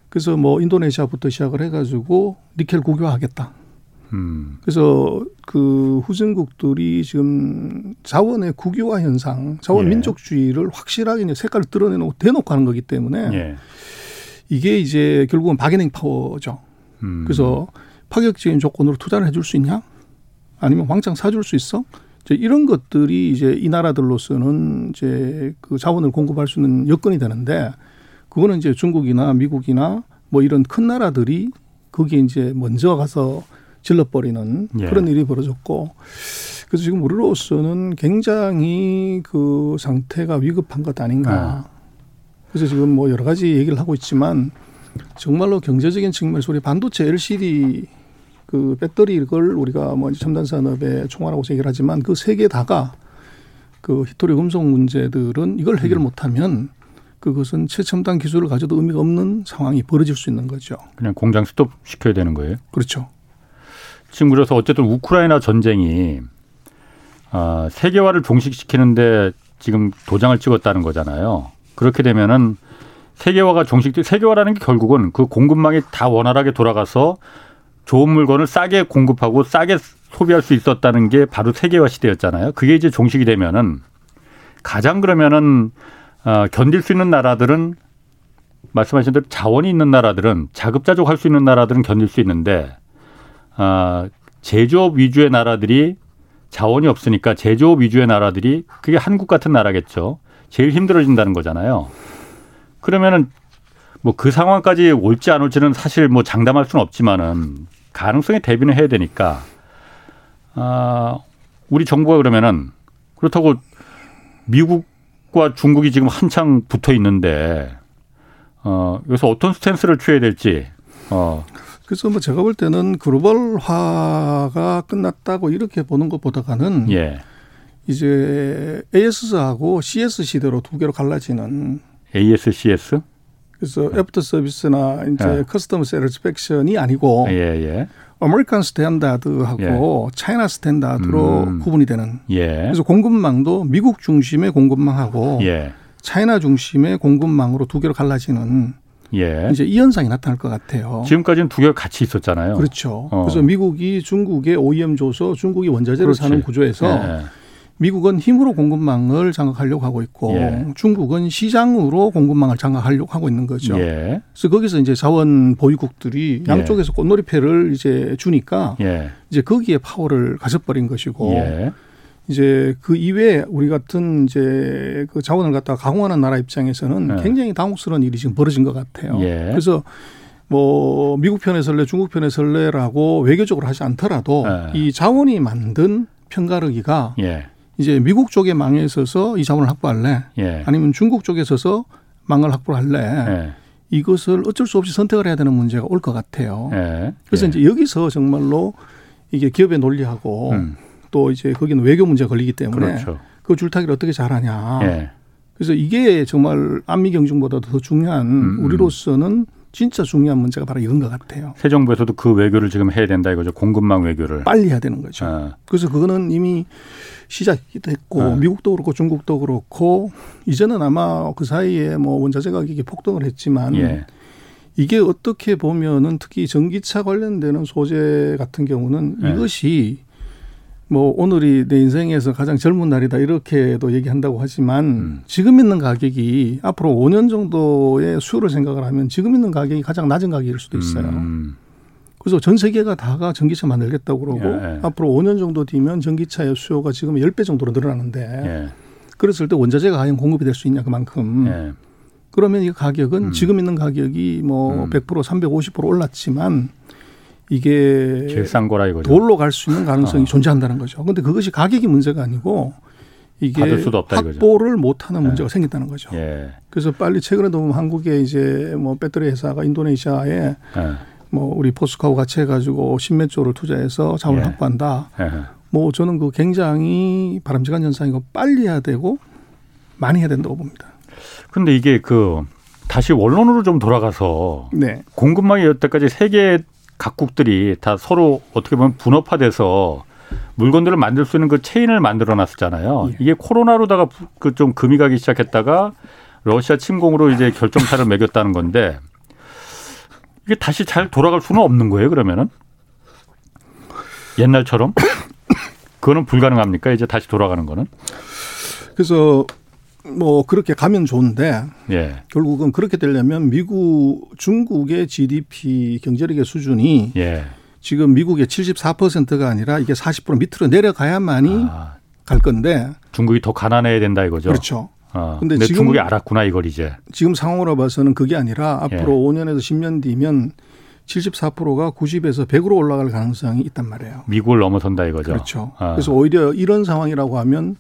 그래서 뭐 인도네시아부터 시작을 해가지고 니켈 국유화하겠다. 음. 그래서 그 후진국들이 지금 자원의 국유화 현상, 자원 예. 민족주의를 확실하게 이제 색깔을 드러내놓고 대놓고 하는 거기 때문에 예. 이게 이제 결국은 바게닝 파워죠. 음. 그래서 파격적인 조건으로 투자를 해줄 수 있냐? 아니면 왕창 사줄 수 있어? 이제 이런 것들이 이제 이 나라들로서는 이제 그 자원을 공급할 수 있는 여건이 되는데 그거는 이제 중국이나 미국이나 뭐 이런 큰 나라들이 거기에 이제 먼저 가서 질러버리는 예. 그런 일이 벌어졌고 그래서 지금 우리로서는 굉장히 그 상태가 위급한 것 아닌가. 아. 그래서 지금 뭐 여러 가지 얘기를 하고 있지만 정말로 경제적인 측면에서 우리 반도체 LCD 그 배터리를 우리가 뭐 첨단 산업의 총알하고 얘기를 하지만 그 세 개 다가 그 히토리 금속 문제들은 이걸 해결 음. 못하면 그것은 최첨단 기술을 가져도 의미가 없는 상황이 벌어질 수 있는 거죠. 그냥 공장 스톱 시켜야 되는 거예요. 그렇죠. 지금 그래서 어쨌든 우크라이나 전쟁이 아, 세계화를 종식시키는데 지금 도장을 찍었다는 거잖아요. 그렇게 되면은 세계화가 종식 세계화라는 게 결국은 그 공급망이 다 원활하게 돌아가서 좋은 물건을 싸게 공급하고 싸게 소비할 수 있었다는 게 바로 세계화 시대였잖아요. 그게 이제 종식이 되면은 가장 그러면은 어, 견딜 수 있는 나라들은 말씀하신 대로 자원이 있는 나라들은 자급자족 할 수 있는 나라들은 견딜 수 있는데 아, 제조업 위주의 나라들이 자원이 없으니까 제조업 위주의 나라들이 그게 한국 같은 나라겠죠. 제일 힘들어진다는 거잖아요. 그러면은 뭐 그 상황까지 올지 안 올지는 사실 뭐 장담할 수는 없지만은 가능성에 대비는 해야 되니까. 아 우리 정부가 그러면은 그렇다고 미국과 중국이 지금 한창 붙어 있는데 어 여기서 어떤 스탠스를 취해야 될지 어. 그래서 뭐 제가 볼 때는 글로벌화가 끝났다고 이렇게 보는 것보다는 예. 이제 AS하고 CS 시대로 두 개로 갈라지는 AS CS 그래서 네. 애프터 서비스나 이제 네. customer satisfaction이 아니고 예, 예. American standard하고 예. China standard로 음. 구분이 되는. 예. 그래서 공급망도 미국 중심의 공급망하고 예. China 중심의 공급망으로 두 개로 갈라지는 예. 이제 이 현상이 나타날 것 같아요. 지금까지는 두 개가 같이 있었잖아요. 그렇죠. 어. 그래서 미국이 중국에 OEM 줘서 중국이 원자재를 그렇지. 사는 구조에서 예. 미국은 힘으로 공급망을 장악하려고 하고 있고 예. 중국은 시장으로 공급망을 장악하려고 하고 있는 거죠. 예. 그래서 거기서 이제 자원 보유국들이 예. 양쪽에서 꽃놀이패를 이제 주니까 예. 이제 거기에 파워를 가져버린 것이고 예. 이제 그 이외에 우리 같은 이제 그 자원을 갖다가 가공하는 나라 입장에서는 굉장히 당혹스러운 일이 지금 벌어진 것 같아요. 그래서 뭐 미국 편에 설래 중국 편에 설래라고 외교적으로 하지 않더라도 이 자원이 만든 편가르기가 예. 이제 미국 쪽에 망에 있어서 이 자원을 확보할래? 예. 아니면 중국 쪽에 서서 망을 확보할래? 예. 이것을 어쩔 수 없이 선택을 해야 되는 문제가 올 것 같아요. 예. 그래서 예. 이제 여기서 정말로 이게 기업의 논리하고 음. 또 이제 거기는 외교 문제가 걸리기 때문에 그렇죠. 그 줄타기를 어떻게 잘하냐. 예. 그래서 이게 정말 안미 경중보다 더 중요한 음, 음. 우리로서는 진짜 중요한 문제가 바로 이런 것 같아요. 새 정부에서도 그 외교를 지금 해야 된다 이거죠. 공급망 외교를. 빨리 해야 되는 거죠. 아. 그래서 그거는 이미 시작이기도 했고 아. 미국도 그렇고 중국도 그렇고 이제는 아마 그 사이에 뭐 원자재 가격이 폭등을 했지만 예. 이게 어떻게 보면은 특히 전기차 관련되는 소재 같은 경우는 예. 이것이 뭐 오늘이 내 인생에서 가장 젊은 날이다 이렇게도 얘기한다고 하지만 음. 지금 있는 가격이 앞으로 5년 정도의 수요를 생각을 하면 지금 있는 가격이 가장 낮은 가격일 수도 있어요. 음. 그래서 전 세계가 다가 전기차 만들겠다고 그러고 예. 앞으로 5년 정도 뒤면 전기차의 수요가 지금 10배 정도로 늘어나는데 예. 그랬을 때 원자재가 과연 공급이 될 수 있냐 그만큼 예. 그러면 이 가격은 음. 지금 있는 가격이 뭐 음. 100% 350% 올랐지만 이게 제일 싼 거라 이거죠. 돌로 갈 수 있는 가능성이 어. 존재한다는 거죠. 근데 그것이 가격이 문제가 아니고 이게 확보를 못하는 네. 문제가 생겼다는 거죠. 예. 그래서 빨리 최근에도 보면 한국에 이제 뭐 배터리 회사가 인도네시아에 예. 뭐 우리 포스코하고 같이 해가지고 십몇 조를 투자해서 자원을 예. 확보한다. 예. 뭐 저는 그 굉장히 바람직한 현상이고 빨리 해야 되고 많이 해야 된다고 봅니다. 근데 이게 그 다시 원론으로 좀 돌아가서 네. 공급망이 여태까지 세계 각국들이 다 서로 어떻게 보면 분업화돼서 물건들을 만들 수 있는 그 체인을 만들어 놨었잖아요. 예. 이게 코로나로다가 그 좀 금이 가기 시작했다가 러시아 침공으로 이제 결정타를 매겼다는 건데 이게 다시 잘 돌아갈 수는 없는 거예요, 그러면은? 옛날처럼? (coughs) 그거는 불가능합니까? 이제 다시 돌아가는 거는? 그래서 뭐 그렇게 가면 좋은데 예. 결국은 그렇게 되려면 미국 중국의 GDP 경제력의 수준이 예. 지금 미국의 74%가 아니라 이게 40% 밑으로 내려가야만이 아. 갈 건데 중국이 더 가난해야 된다 이거죠. 그렇죠. 어. 근데, 근데 지금, 중국이 알았구나 이걸 이제. 지금 상황으로 봐서는 그게 아니라 앞으로 예. 5년에서 10년 뒤면 74%가 90에서 100으로 올라갈 가능성이 있단 말이에요. 미국을 넘어선다 이거죠. 그렇죠. 어. 그래서 오히려 이런 상황이라고 하면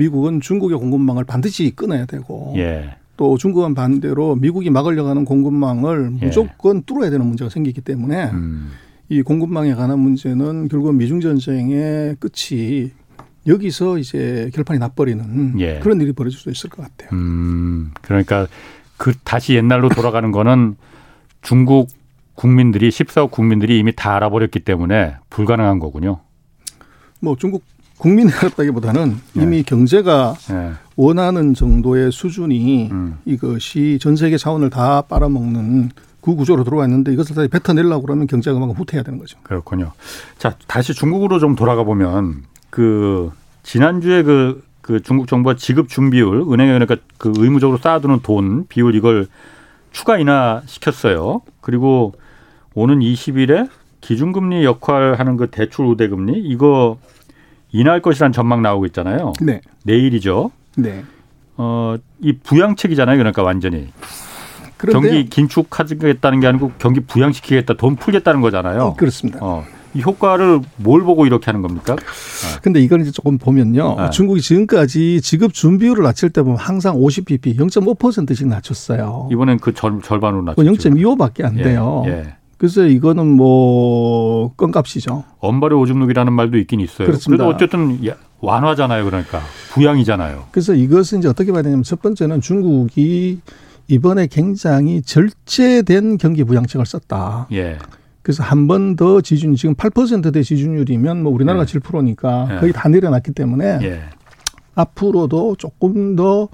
미국은 중국의 공급망을 반드시 끊어야 되고 예. 또 중국은 반대로 미국이 막으려고 하는 공급망을 예. 무조건 뚫어야 되는 문제가 생기기 때문에 음. 이 공급망에 관한 문제는 결국 미중 전쟁의 끝이 여기서 이제 결판이 나버리는 예. 그런 일이 벌어질 수 있을 것 같아요. 음, 그러니까 그 다시 옛날로 돌아가는 거는 중국 국민들이 14억 국민들이 이미 다 알아버렸기 때문에 불가능한 거군요. 뭐 중국 국민이 알았다기보다는 네. 이미 경제가 네. 원하는 정도의 수준이 음. 이것이 전 세계 자원을 다 빨아먹는 그 구조로 들어와 있는데 이것을 다시 뱉어내려고 그러면 경제가 그만큼 후퇴해야 되는 거죠. 그렇군요. 자, 다시 중국으로 좀 돌아가 보면 그 지난주에 그, 그 중국 정부가 지급 준비율, 은행에 그러니까 그 의무적으로 쌓아두는 돈 비율 이걸 추가 인하 시켰어요. 그리고 오는 20일에 기준금리 역할하는 그 대출 우대금리 이거 인하할 것이라는 전망 나오고 있잖아요. 네. 내일이죠. 네. 어, 이 부양책이잖아요. 그러니까 완전히. 경기 긴축하겠다는 게 아니고 경기 부양시키겠다, 돈 풀겠다는 거잖아요. 어, 그렇습니다. 어. 이 효과를 뭘 보고 이렇게 하는 겁니까? 네. 근데 이걸 이제 조금 보면요. 네. 중국이 지금까지 지급 준비율을 낮출 때 보면 항상 50bp, 0.5%씩 낮췄어요. 이번엔 그 절, 절반으로 낮췄죠. 0.25밖에 안 예, 돼요. 예. 그래서 이거는 뭐 껌값이죠. 엄발의 오줌누기라는 말도 있긴 있어요. 그렇습니다. 그래도 어쨌든 완화잖아요. 그러니까 부양이잖아요. 그래서 이것은 이제 어떻게 봐야 되냐면 첫 번째는 중국이 이번에 굉장히 절제된 경기 부양책을 썼다. 예. 그래서 한 번 더 지준 지금 8%대 지준율이면 뭐 우리나라가 예. 7%니까 예. 거의 다 내려놨기 때문에 예. 앞으로도 조금 더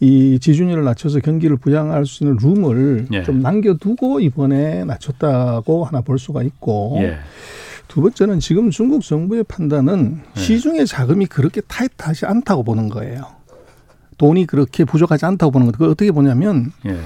이 지준율을 낮춰서 경기를 부양할 수 있는 룸을 예. 좀 남겨두고 이번에 낮췄다고 하나 볼 수가 있고 예. 두 번째는 지금 중국 정부의 판단은 예. 시중의 자금이 그렇게 타이트하지 않다고 보는 거예요. 돈이 그렇게 부족하지 않다고 보는 거. 그걸 어떻게 보냐면 예.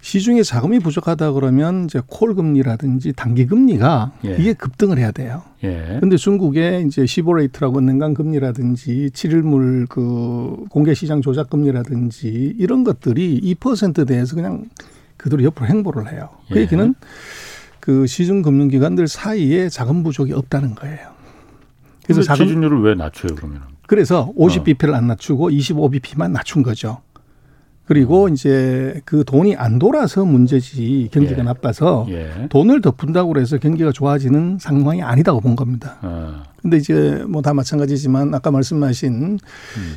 시중에 자금이 부족하다 그러면 이제 콜 금리라든지 단기 금리가 예. 이게 급등을 해야 돼요. 예. 근데 중국의 이제 시보레이트라고 nen강 금리라든지 칠일물 그 공개 시장 조작 금리라든지 이런 것들이 2%대에서 그냥 그대로 옆으로 행보를 해요. 그 예. 얘기는 그 시중 금융 기관들 사이에 자금 부족이 없다는 거예요. 그래서 자금 지준율을 왜 낮춰요, 그러면? 그래서 50bp를 어. 안 낮추고 25bp만 낮춘 거죠. 그리고 이제 그 돈이 안 돌아서 문제지 경기가 예. 나빠서 예. 돈을 더 푼다고 해서 경기가 좋아지는 상황이 아니다고 본 겁니다. 아. 근데 이제 뭐 다 마찬가지지만 아까 말씀하신 음.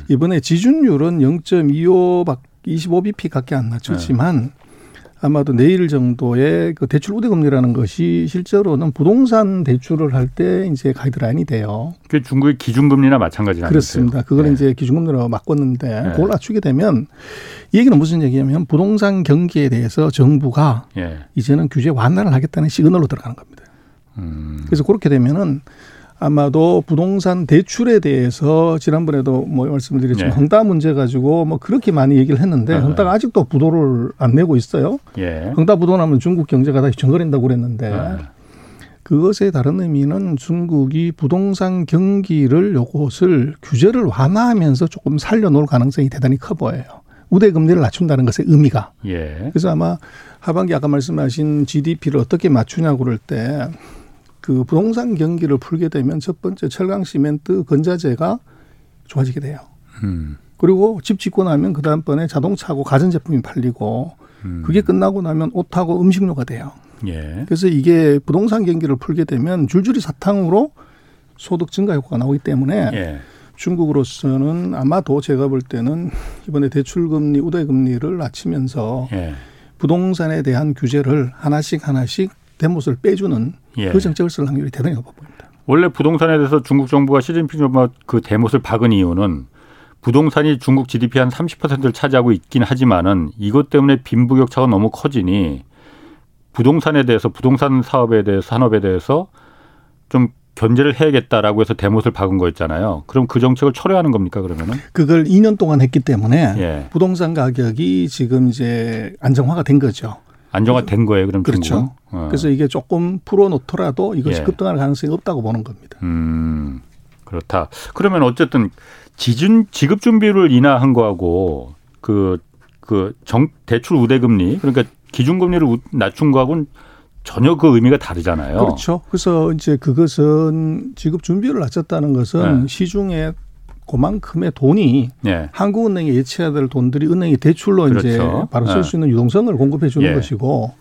이번에 지준율은 0.25박 25bp 밖에 안 낮췄지만 예. 아마도 내일 정도의 그 대출 우대 금리라는 것이 실제로는 부동산 대출을 할 때 이제 가이드라인이 돼요. 그 중국의 기준금리나 마찬가지라는 그렇습니다. 그걸 네. 이제 기준금리로 바꿨는데 네. 그걸 낮추게 되면 이 얘기는 무슨 얘기냐면 부동산 경기에 대해서 정부가 네. 이제는 규제 완화를 하겠다는 시그널로 들어가는 겁니다. 음. 그래서 그렇게 되면은 아마도 부동산 대출에 대해서 지난번에도 뭐 말씀을 드렸지만 네. 헝다 문제 가지고 뭐 그렇게 많이 얘기를 했는데 네. 헝다가 아직도 부도를 안 내고 있어요. 예. 헝다 부도 나면 중국 경제가 다시 정거린다고 그랬는데 네. 그것의 다른 의미는 중국이 부동산 경기를 요것을 규제를 완화하면서 조금 살려놓을 가능성이 대단히 커 보여요. 우대 금리를 낮춘다는 것의 의미가. 예. 그래서 아마 하반기 아까 말씀하신 GDP를 어떻게 맞추냐고 그럴 때 그 부동산 경기를 풀게 되면 첫 번째 철강 시멘트 건자재가 좋아지게 돼요. 음. 그리고 집 짓고 나면 그 다음번에 자동차하고 가전제품이 팔리고 음. 그게 끝나고 나면 옷하고 음식료가 돼요. 예. 그래서 이게 부동산 경기를 풀게 되면 줄줄이 사탕으로 소득 증가 효과가 나오기 때문에 예. 중국으로서는 아마도 제가 볼 때는 이번에 대출금리, 우대금리를 낮추면서 예. 부동산에 대한 규제를 하나씩 하나씩 대못을 빼주는 예. 그 정책을 쓸 확률이 대단히 높아 보입니다. 원래 부동산에 대해서 중국 정부가 시진핑 정부가 그 대못을 박은 이유는 부동산이 중국 GDP 한 30%를 차지하고 있긴 하지만은 이것 때문에 빈부격차가 너무 커지니 부동산에 대해서 부동산 사업에 대해서 산업에 대해서 좀 견제를 해야겠다라고 해서 대못을 박은 거였잖아요. 그럼 그 정책을 철회하는 겁니까 그러면은? 그걸 2년 동안 했기 때문에 예. 부동산 가격이 지금 이제 안정화가 된 거죠. 안정화된 거예요, 그럼 그렇죠. 어. 그래서 이게 조금 풀어놓더라도 이것이 예. 급등할 가능성이 없다고 보는 겁니다. 음, 그렇다. 그러면 어쨌든 지준 지급 준비를 인하한 거하고 그 그 정 대출 우대금리 그러니까 기준금리를 낮춘 거하고는 전혀 그 의미가 다르잖아요. 그렇죠. 그래서 이제 그것은 지급 준비를 낮췄다는 것은 네. 시중에 그만큼의 돈이 예. 한국은행에 예치해야 될 돈들이 은행이 대출로 그렇죠. 이제 바로 쓸수 예. 있는 유동성을 공급해 주는 예. 것이고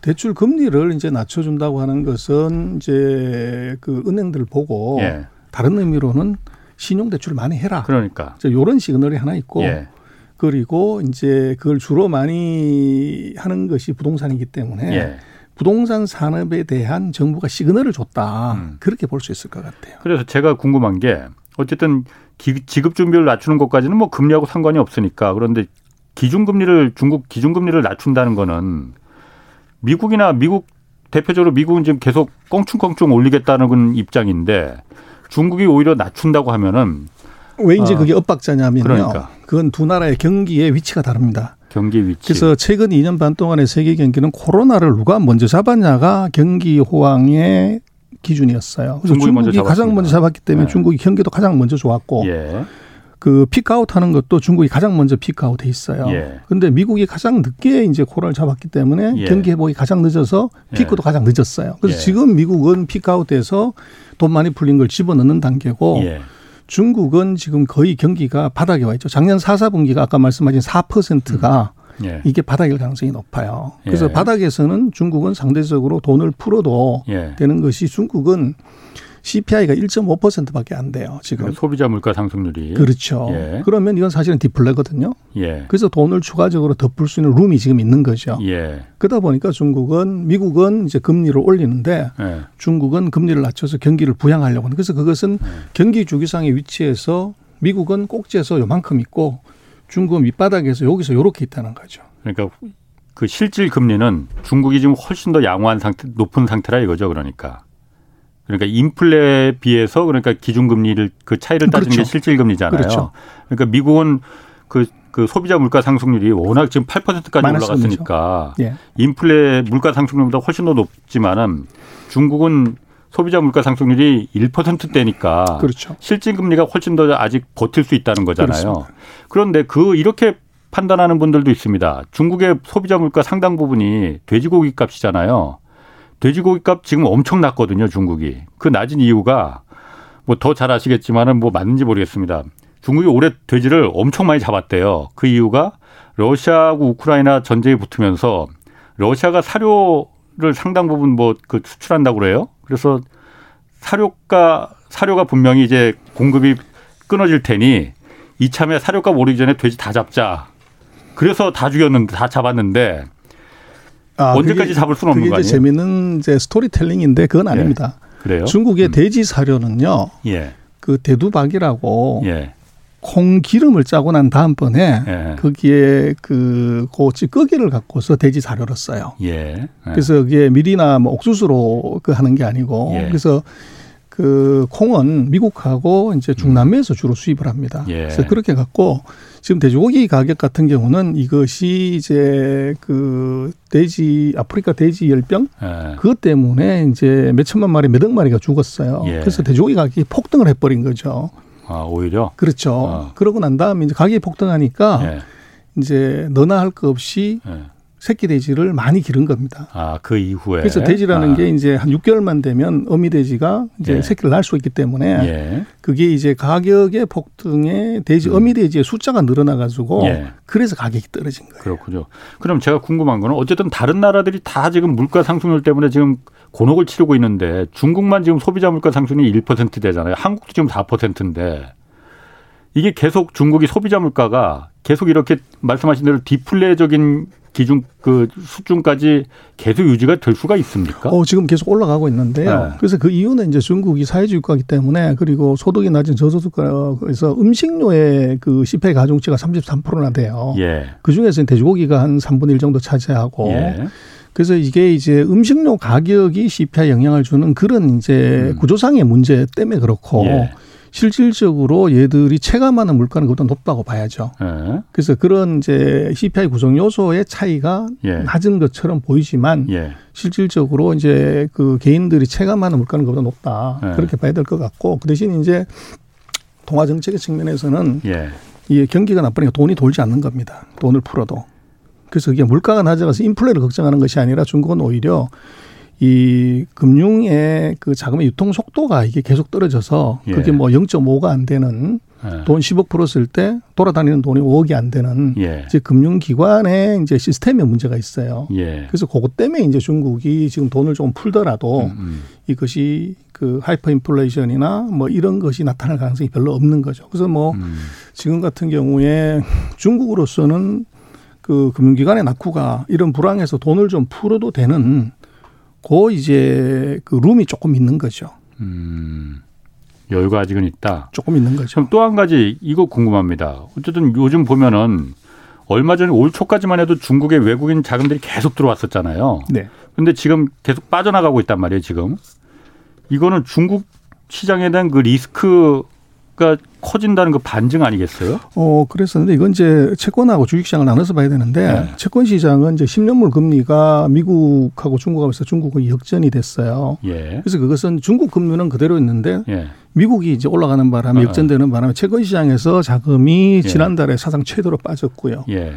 대출 금리를 이제 낮춰준다고 하는 것은 이제 그 은행들 보고 예. 다른 의미로는 신용 대출을 많이 해라. 그러니까 이런 시그널이 하나 있고 예. 그리고 이제 그걸 주로 많이 하는 것이 부동산이기 때문에 예. 부동산 산업에 대한 정부가 시그널을 줬다. 음. 그렇게 볼 수 있을 것 같아요. 그래서 제가 궁금한 게 어쨌든 지급 준비를 낮추는 것까지는 뭐 금리하고 상관이 없으니까 그런데 기준금리를 중국 기준금리를 낮춘다는 거는 미국이나 미국 대표적으로 미국은 지금 계속 껑충껑충 올리겠다는 입장인데 중국이 오히려 낮춘다고 하면은 왜 이제 어, 그게 엇박자냐면요. 그러니까. 그건 두 나라의 경기의 위치가 다릅니다. 경기 위치. 그래서 최근 2년 반 동안의 세계 경기는 코로나를 누가 먼저 잡았냐가 경기 호황의 기준이었어요. 그래서 중국이, 중국이 먼저 가장 먼저 잡았기 때문에 네. 중국이 경기도 가장 먼저 좋았고 예. 그 peak out 하는 것도 중국이 가장 먼저 peak out 돼 있어요. 예. 근데 미국이 가장 늦게 이제 코로나를 잡았기 때문에 예. 경기 회복이 가장 늦어서 예. 피크도 예. 가장 늦었어요. 그래서 예. 지금 미국은 peak out 돼서 돈 많이 풀린 걸 집어넣는 단계고 예. 중국은 지금 거의 경기가 바닥에 와 있죠. 작년 4, 4분기가 아까 말씀하신 4%가 음. 예. 이게 바닥일 가능성이 높아요. 그래서 예. 바닥에서는 중국은 상대적으로 돈을 풀어도 예. 되는 것이 중국은 CPI가 1.5%밖에 안 돼요. 지금 소비자 물가 상승률이 그렇죠. 예. 그러면 이건 사실은 디플레거든요. 예. 그래서 돈을 추가적으로 덮을 수 있는 룸이 지금 있는 거죠. 예. 그러다 보니까 중국은 미국은 이제 금리를 올리는데 예. 중국은 금리를 낮춰서 경기를 부양하려고 하는. 그래서 그것은 예. 경기 주기상의 위치에서 미국은 꼭지에서 요만큼 있고 중국은 밑바닥에서 여기서 요렇게 있다는 거죠. 그러니까 그 실질 금리는 중국이 지금 훨씬 더 양호한 상태, 높은 상태라 이거죠. 그러니까. 그러니까 인플레에 비해서 그러니까 기준금리를 그 차이를 따지는 그렇죠. 게 실질 금리잖아요. 그렇죠. 그러니까 미국은 그, 그 소비자 물가 상승률이 워낙 지금 8%까지 올라갔으니까 예. 인플레 물가 상승률보다 훨씬 더 높지만은 중국은 소비자 물가 상승률이 1%대니까 그렇죠. 실질 금리가 훨씬 더 아직 버틸 수 있다는 거잖아요. 그렇습니다. 그런데 그 이렇게 판단하는 분들도 있습니다. 중국의 소비자 물가 상당 부분이 돼지고기 값이잖아요. 돼지고기 값 지금 엄청 낮거든요, 중국이. 그 낮은 이유가 뭐 더 잘 아시겠지만은 뭐 맞는지 모르겠습니다. 중국이 올해 돼지를 엄청 많이 잡았대요. 그 이유가 러시아하고 우크라이나 전쟁이 붙으면서 러시아가 사료를 상당 부분 뭐 그 수출한다고 그래요. 그래서 사료가 사료가 분명히 이제 공급이 끊어질 테니 이참에 사료값 오르기 전에 돼지 다 잡자. 그래서 다 죽였는데 다 잡았는데 아, 언제까지 그게, 잡을 수는 없는 거 아니에요? 재미있는 이제 스토리텔링인데 그건 예. 아닙니다. 예. 그래요? 중국의 음. 돼지 사료는요. 예. 그 대두박이라고 예. 콩 기름을 짜고 난 다음번에 예. 거기에 그 고치 끄기를 갖고서 돼지 사료를 써요. 예. 예. 그래서 그게 밀이나 뭐 옥수수로 그 하는 게 아니고 예. 그래서 그 콩은 미국하고 이제 중남미에서 주로 수입을 합니다. 예. 그래서 그렇게 갖고 지금 돼지고기 가격 같은 경우는 이것이 이제 그 돼지 아프리카 돼지 열병 예. 그것 때문에 이제 몇 천만 마리 몇 억 마리가 죽었어요. 예. 그래서 돼지고기 가격이 폭등을 해버린 거죠. 아 오히려 그렇죠. 어. 그러고 난 다음에 이제 가격이 폭등하니까 예. 이제 너나 할 것 없이 예. 새끼 돼지를 많이 기른 겁니다. 아, 그 이후에. 그래서 돼지라는 아. 게 이제 한 6개월만 되면 어미 돼지가 이제 예. 새끼를 낳을 수 있기 때문에 예. 그게 이제 가격의 폭등에 돼지, 음. 어미 돼지의 숫자가 늘어나 가지고 예. 그래서 가격이 떨어진 거예요. 그렇군요. 그럼 제가 궁금한 거는 어쨌든 다른 나라들이 다 지금 물가 상승률 때문에 지금 곤혹을 치르고 있는데 중국만 지금 소비자 물가 상승이 1% 되잖아요. 한국도 지금 4%인데 이게 계속 중국이 소비자 물가가 계속 이렇게 말씀하신 대로 디플레적인 기준 그 수준까지 계속 유지가 될 수가 있습니까? 어, 지금 계속 올라가고 있는데요. 네. 그래서 그 이유는 이제 중국이 사회주의 국가이기 때문에 그리고 소득이 낮은 저소득국가에서 음식료의 그 CPI 가중치가 33%나 돼요. 예. 그 중에서 돼지고기가 한 3분의 1 정도 차지하고 예. 그래서 이게 이제 음식료 가격이 CPI 영향을 주는 그런 이제 음. 구조상의 문제 때문에 그렇고 예. 실질적으로 얘들이 체감하는 물가는 그보다 높다고 봐야죠. 예. 그래서 그런 이제 CPI 구성 요소의 차이가 예. 낮은 것처럼 보이지만 예. 실질적으로 이제 그 개인들이 체감하는 물가는 그보다 높다. 예. 그렇게 봐야 될 것 같고 그 대신 이제 통화 정책의 측면에서는 예. 이 경기가 나쁘니까 돈이 돌지 않는 겁니다. 돈을 풀어도. 그래서 이게 물가가 낮아가서 인플레를 걱정하는 것이 아니라 중국은 오히려 이 금융의 그 자금의 유통 속도가 이게 계속 떨어져서 예. 그게 뭐 0.5가 안 되는 예. 돈 10억 풀었을 때 돌아다니는 돈이 5억이 안 되는 예. 이제 금융기관의 이제 시스템에 문제가 있어요. 예. 그래서 그것 때문에 이제 중국이 지금 돈을 좀 풀더라도 음, 음. 이것이 그 하이퍼 인플레이션이나 뭐 이런 것이 나타날 가능성이 별로 없는 거죠. 그래서 뭐 음. 지금 같은 경우에 중국으로서는 그 금융기관의 낙후가 이런 불황에서 돈을 좀 풀어도 되는 고 이제 그 룸이 조금 있는 거죠. 음. 여유가 아직은 있다. 조금 있는 거죠. 또한 가지 이거 궁금합니다. 어쨌든 요즘 보면은 얼마 전에 올 초까지만 해도 중국의 외국인 자금들이 계속 들어왔었잖아요. 네. 근데 지금 계속 빠져나가고 있단 말이에요, 지금. 이거는 중국 시장에 대한 그 리스크 가 커진다는 그 반증 아니겠어요? 어, 그랬었는데 이건 이제 채권하고 주식시장을 나눠서 봐야 되는데 네. 채권 시장은 이제 10년물 금리가 미국하고 중국하고서 중국은 역전이 됐어요. 예. 그래서 그것은 중국 금리는 그대로 있는데 예. 미국이 이제 올라가는 바람에 어, 어. 역전되는 바람에 채권 시장에서 자금이 예. 지난달에 사상 최대로 빠졌고요. 예.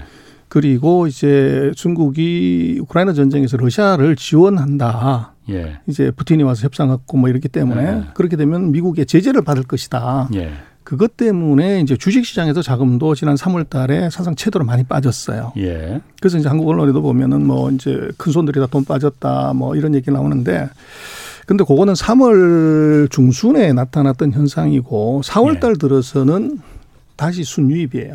그리고 이제 중국이 우크라이나 전쟁에서 러시아를 지원한다. 예. 이제 푸틴이 와서 협상하고 뭐 이렇기 때문에 예. 그렇게 되면 미국의 제재를 받을 것이다. 예. 그것 때문에 이제 주식 시장에서 자금도 지난 3월 달에 사상 최대로 많이 빠졌어요. 예. 그래서 이제 한국 언론에도 보면은 뭐 이제 큰 손들이 다 돈 빠졌다 뭐 이런 얘기 나오는데 근데 그거는 3월 중순에 나타났던 현상이고 4월 달 들어서는 다시 순유입이에요.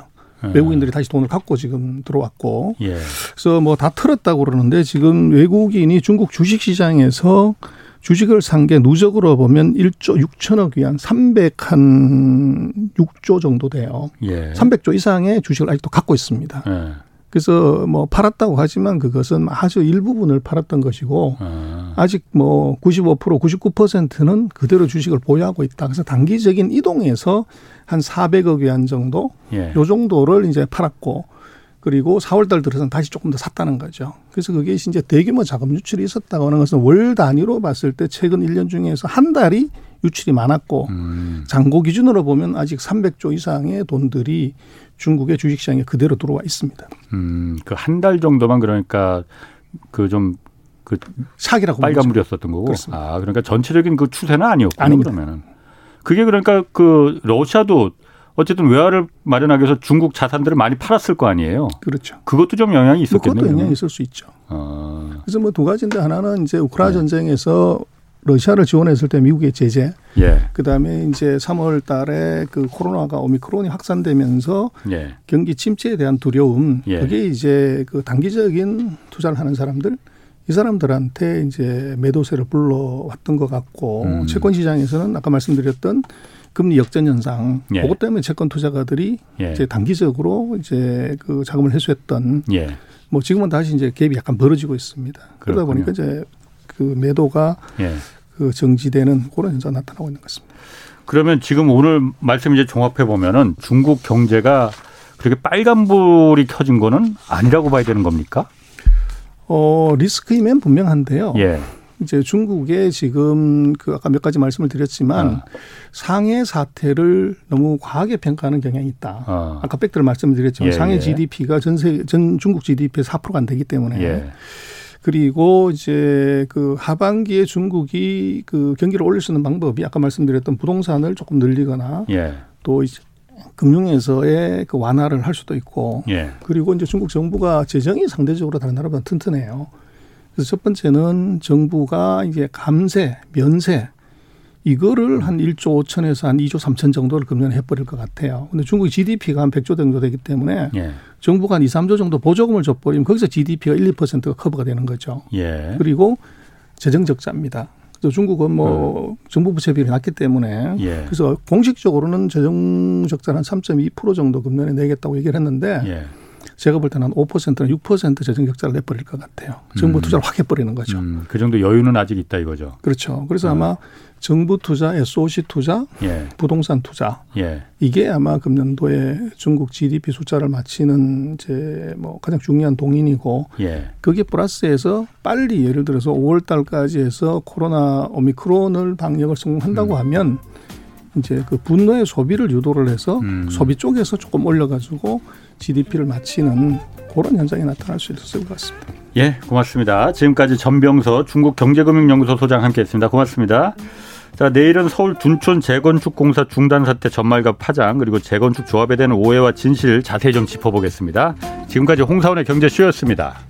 예. 외국인들이 다시 돈을 갖고 지금 들어왔고 예. 그래서 뭐 다 틀었다고 그러는데 지금 외국인이 중국 주식 시장에서 주식을 산 게 누적으로 보면 1조 6천억 위안 300한 6조 정도 돼요. 예. 300조 이상의 주식을 아직도 갖고 있습니다. 예. 그래서 뭐 팔았다고 하지만 그것은 아주 일부분을 팔았던 것이고 아. 직뭐 95% 99%는 그대로 주식을 보유하고 있다. 그래서 단기적인 이동에서 한 400억 위안 정도 예. 요 정도를 이제 팔았고 그리고 4월 달 들어서는 다시 조금 더 샀다는 거죠. 그래서 그게 이제 대규모 자금 유출이 있었다고 하는 것은 월 단위로 봤을 때 최근 1년 중에서 한 달이 유출이 많았고 음. 장고 기준으로 보면 아직 300조 이상의 돈들이 중국의 주식시장에 그대로 들어와 있습니다. 음, 그 한 달 정도만 그러니까 그좀 그 사기라고 빨간물이었었던 거고. 그렇습니다. 아, 그러니까 전체적인 그 추세는 아니었군요. 그러면은. 그게 그러니까 그 러시아도 어쨌든 외화를 마련하기 위해서 중국 자산들을 많이 팔았을 거 아니에요. 그렇죠. 그것도 좀 영향이 있었겠네요. 그것도 영향이 있을 수 있죠. 아. 그래서 뭐 두 가지인데 하나는 이제 우크라이나 네. 전쟁에서 러시아를 지원했을 때 미국의 제재, 예. 그다음에 이제 3월 달에 그 코로나가 오미크론이 확산되면서 예. 경기 침체에 대한 두려움, 예. 그게 이제 그 단기적인 투자를 하는 사람들 이 사람들한테 이제 매도세를 불러왔던 것 같고 음. 채권 시장에서는 아까 말씀드렸던 금리 역전 현상, 예. 그것 때문에 채권 투자가들이 예. 이제 단기적으로 이제 그 자금을 회수했던 예. 뭐 지금은 다시 이제 갭이 약간 벌어지고 있습니다. 그러다 보니까 이제 그 매도가 예. 그 정지되는 그런 현상이 나타나고 있는 것 같습니다. 그러면 지금 오늘 말씀 이제 종합해 보면은 중국 경제가 그렇게 빨간불이 켜진 거는 아니라고 봐야 되는 겁니까? 어, 리스크이면 분명한데요. 예. 이제 중국의 지금 그 아까 몇 가지 말씀을 드렸지만 어. 상해 사태를 너무 과하게 평가하는 경향이 있다. 어. 아까 팩트를 말씀드렸지만 예, 상해 예. GDP가 전세 전 중국 GDP의 4%가 안 되기 때문에 예. 그리고 이제 그 하반기에 중국이 그 경기를 올릴 수 있는 방법이 아까 말씀드렸던 부동산을 조금 늘리거나 예. 또 이제 금융에서의 그 완화를 할 수도 있고 예. 그리고 이제 중국 정부가 재정이 상대적으로 다른 나라보다 튼튼해요. 그래서 첫 번째는 정부가 이제 감세, 면세 이거를 한 1조 5천에서 한 2조 3천 정도를 금년 해버릴 것 같아요. 근데 중국 GDP가 한 100조 정도 되기 때문에 예. 정부가 한 2, 3조 정도 보조금을 줘버리면 거기서 GDP가 1, 2%가 커버가 되는 거죠. 예. 그리고 재정 적자입니다. 또 중국은 뭐 음. 정부 부채 비율이 낮기 때문에 예. 그래서 공식적으로는 재정 적자는 한3.2% 정도 금년에 내겠다고 얘기를 했는데 예. 제가 볼 때는 한 5%나 6% 재정 적자를 내버릴 것 같아요. 정부 음. 투자를 확 해버리는 거죠. 음. 그 정도 여유는 아직 있다 이거죠. 그렇죠. 그래서 어. 아마 정부 투자, SOC 투자, 예. 부동산 투자 예. 이게 아마 금년도에 중국 GDP 숫자를 맞히는 이제 뭐 가장 중요한 동인이고 예. 그게 플러스해서 빨리 예를 들어서 5월 달까지 해서 코로나 오미크론을 방역을 성공한다고 음. 하면 이제 그 분노의 소비를 유도를 해서 음. 소비 쪽에서 조금 올려가지고 GDP를 맞히는 그런 현상이 나타날 수 있을 것 같습니다. 예, 고맙습니다. 지금까지 전병서 중국경제금융연구소 소장 함께했습니다. 고맙습니다. 자, 내일은 서울 둔촌 재건축 공사 중단 사태 전말과 파장 그리고 재건축 조합에 대한 오해와 진실 자세히 좀 짚어보겠습니다. 지금까지 홍사원의 경제쇼였습니다.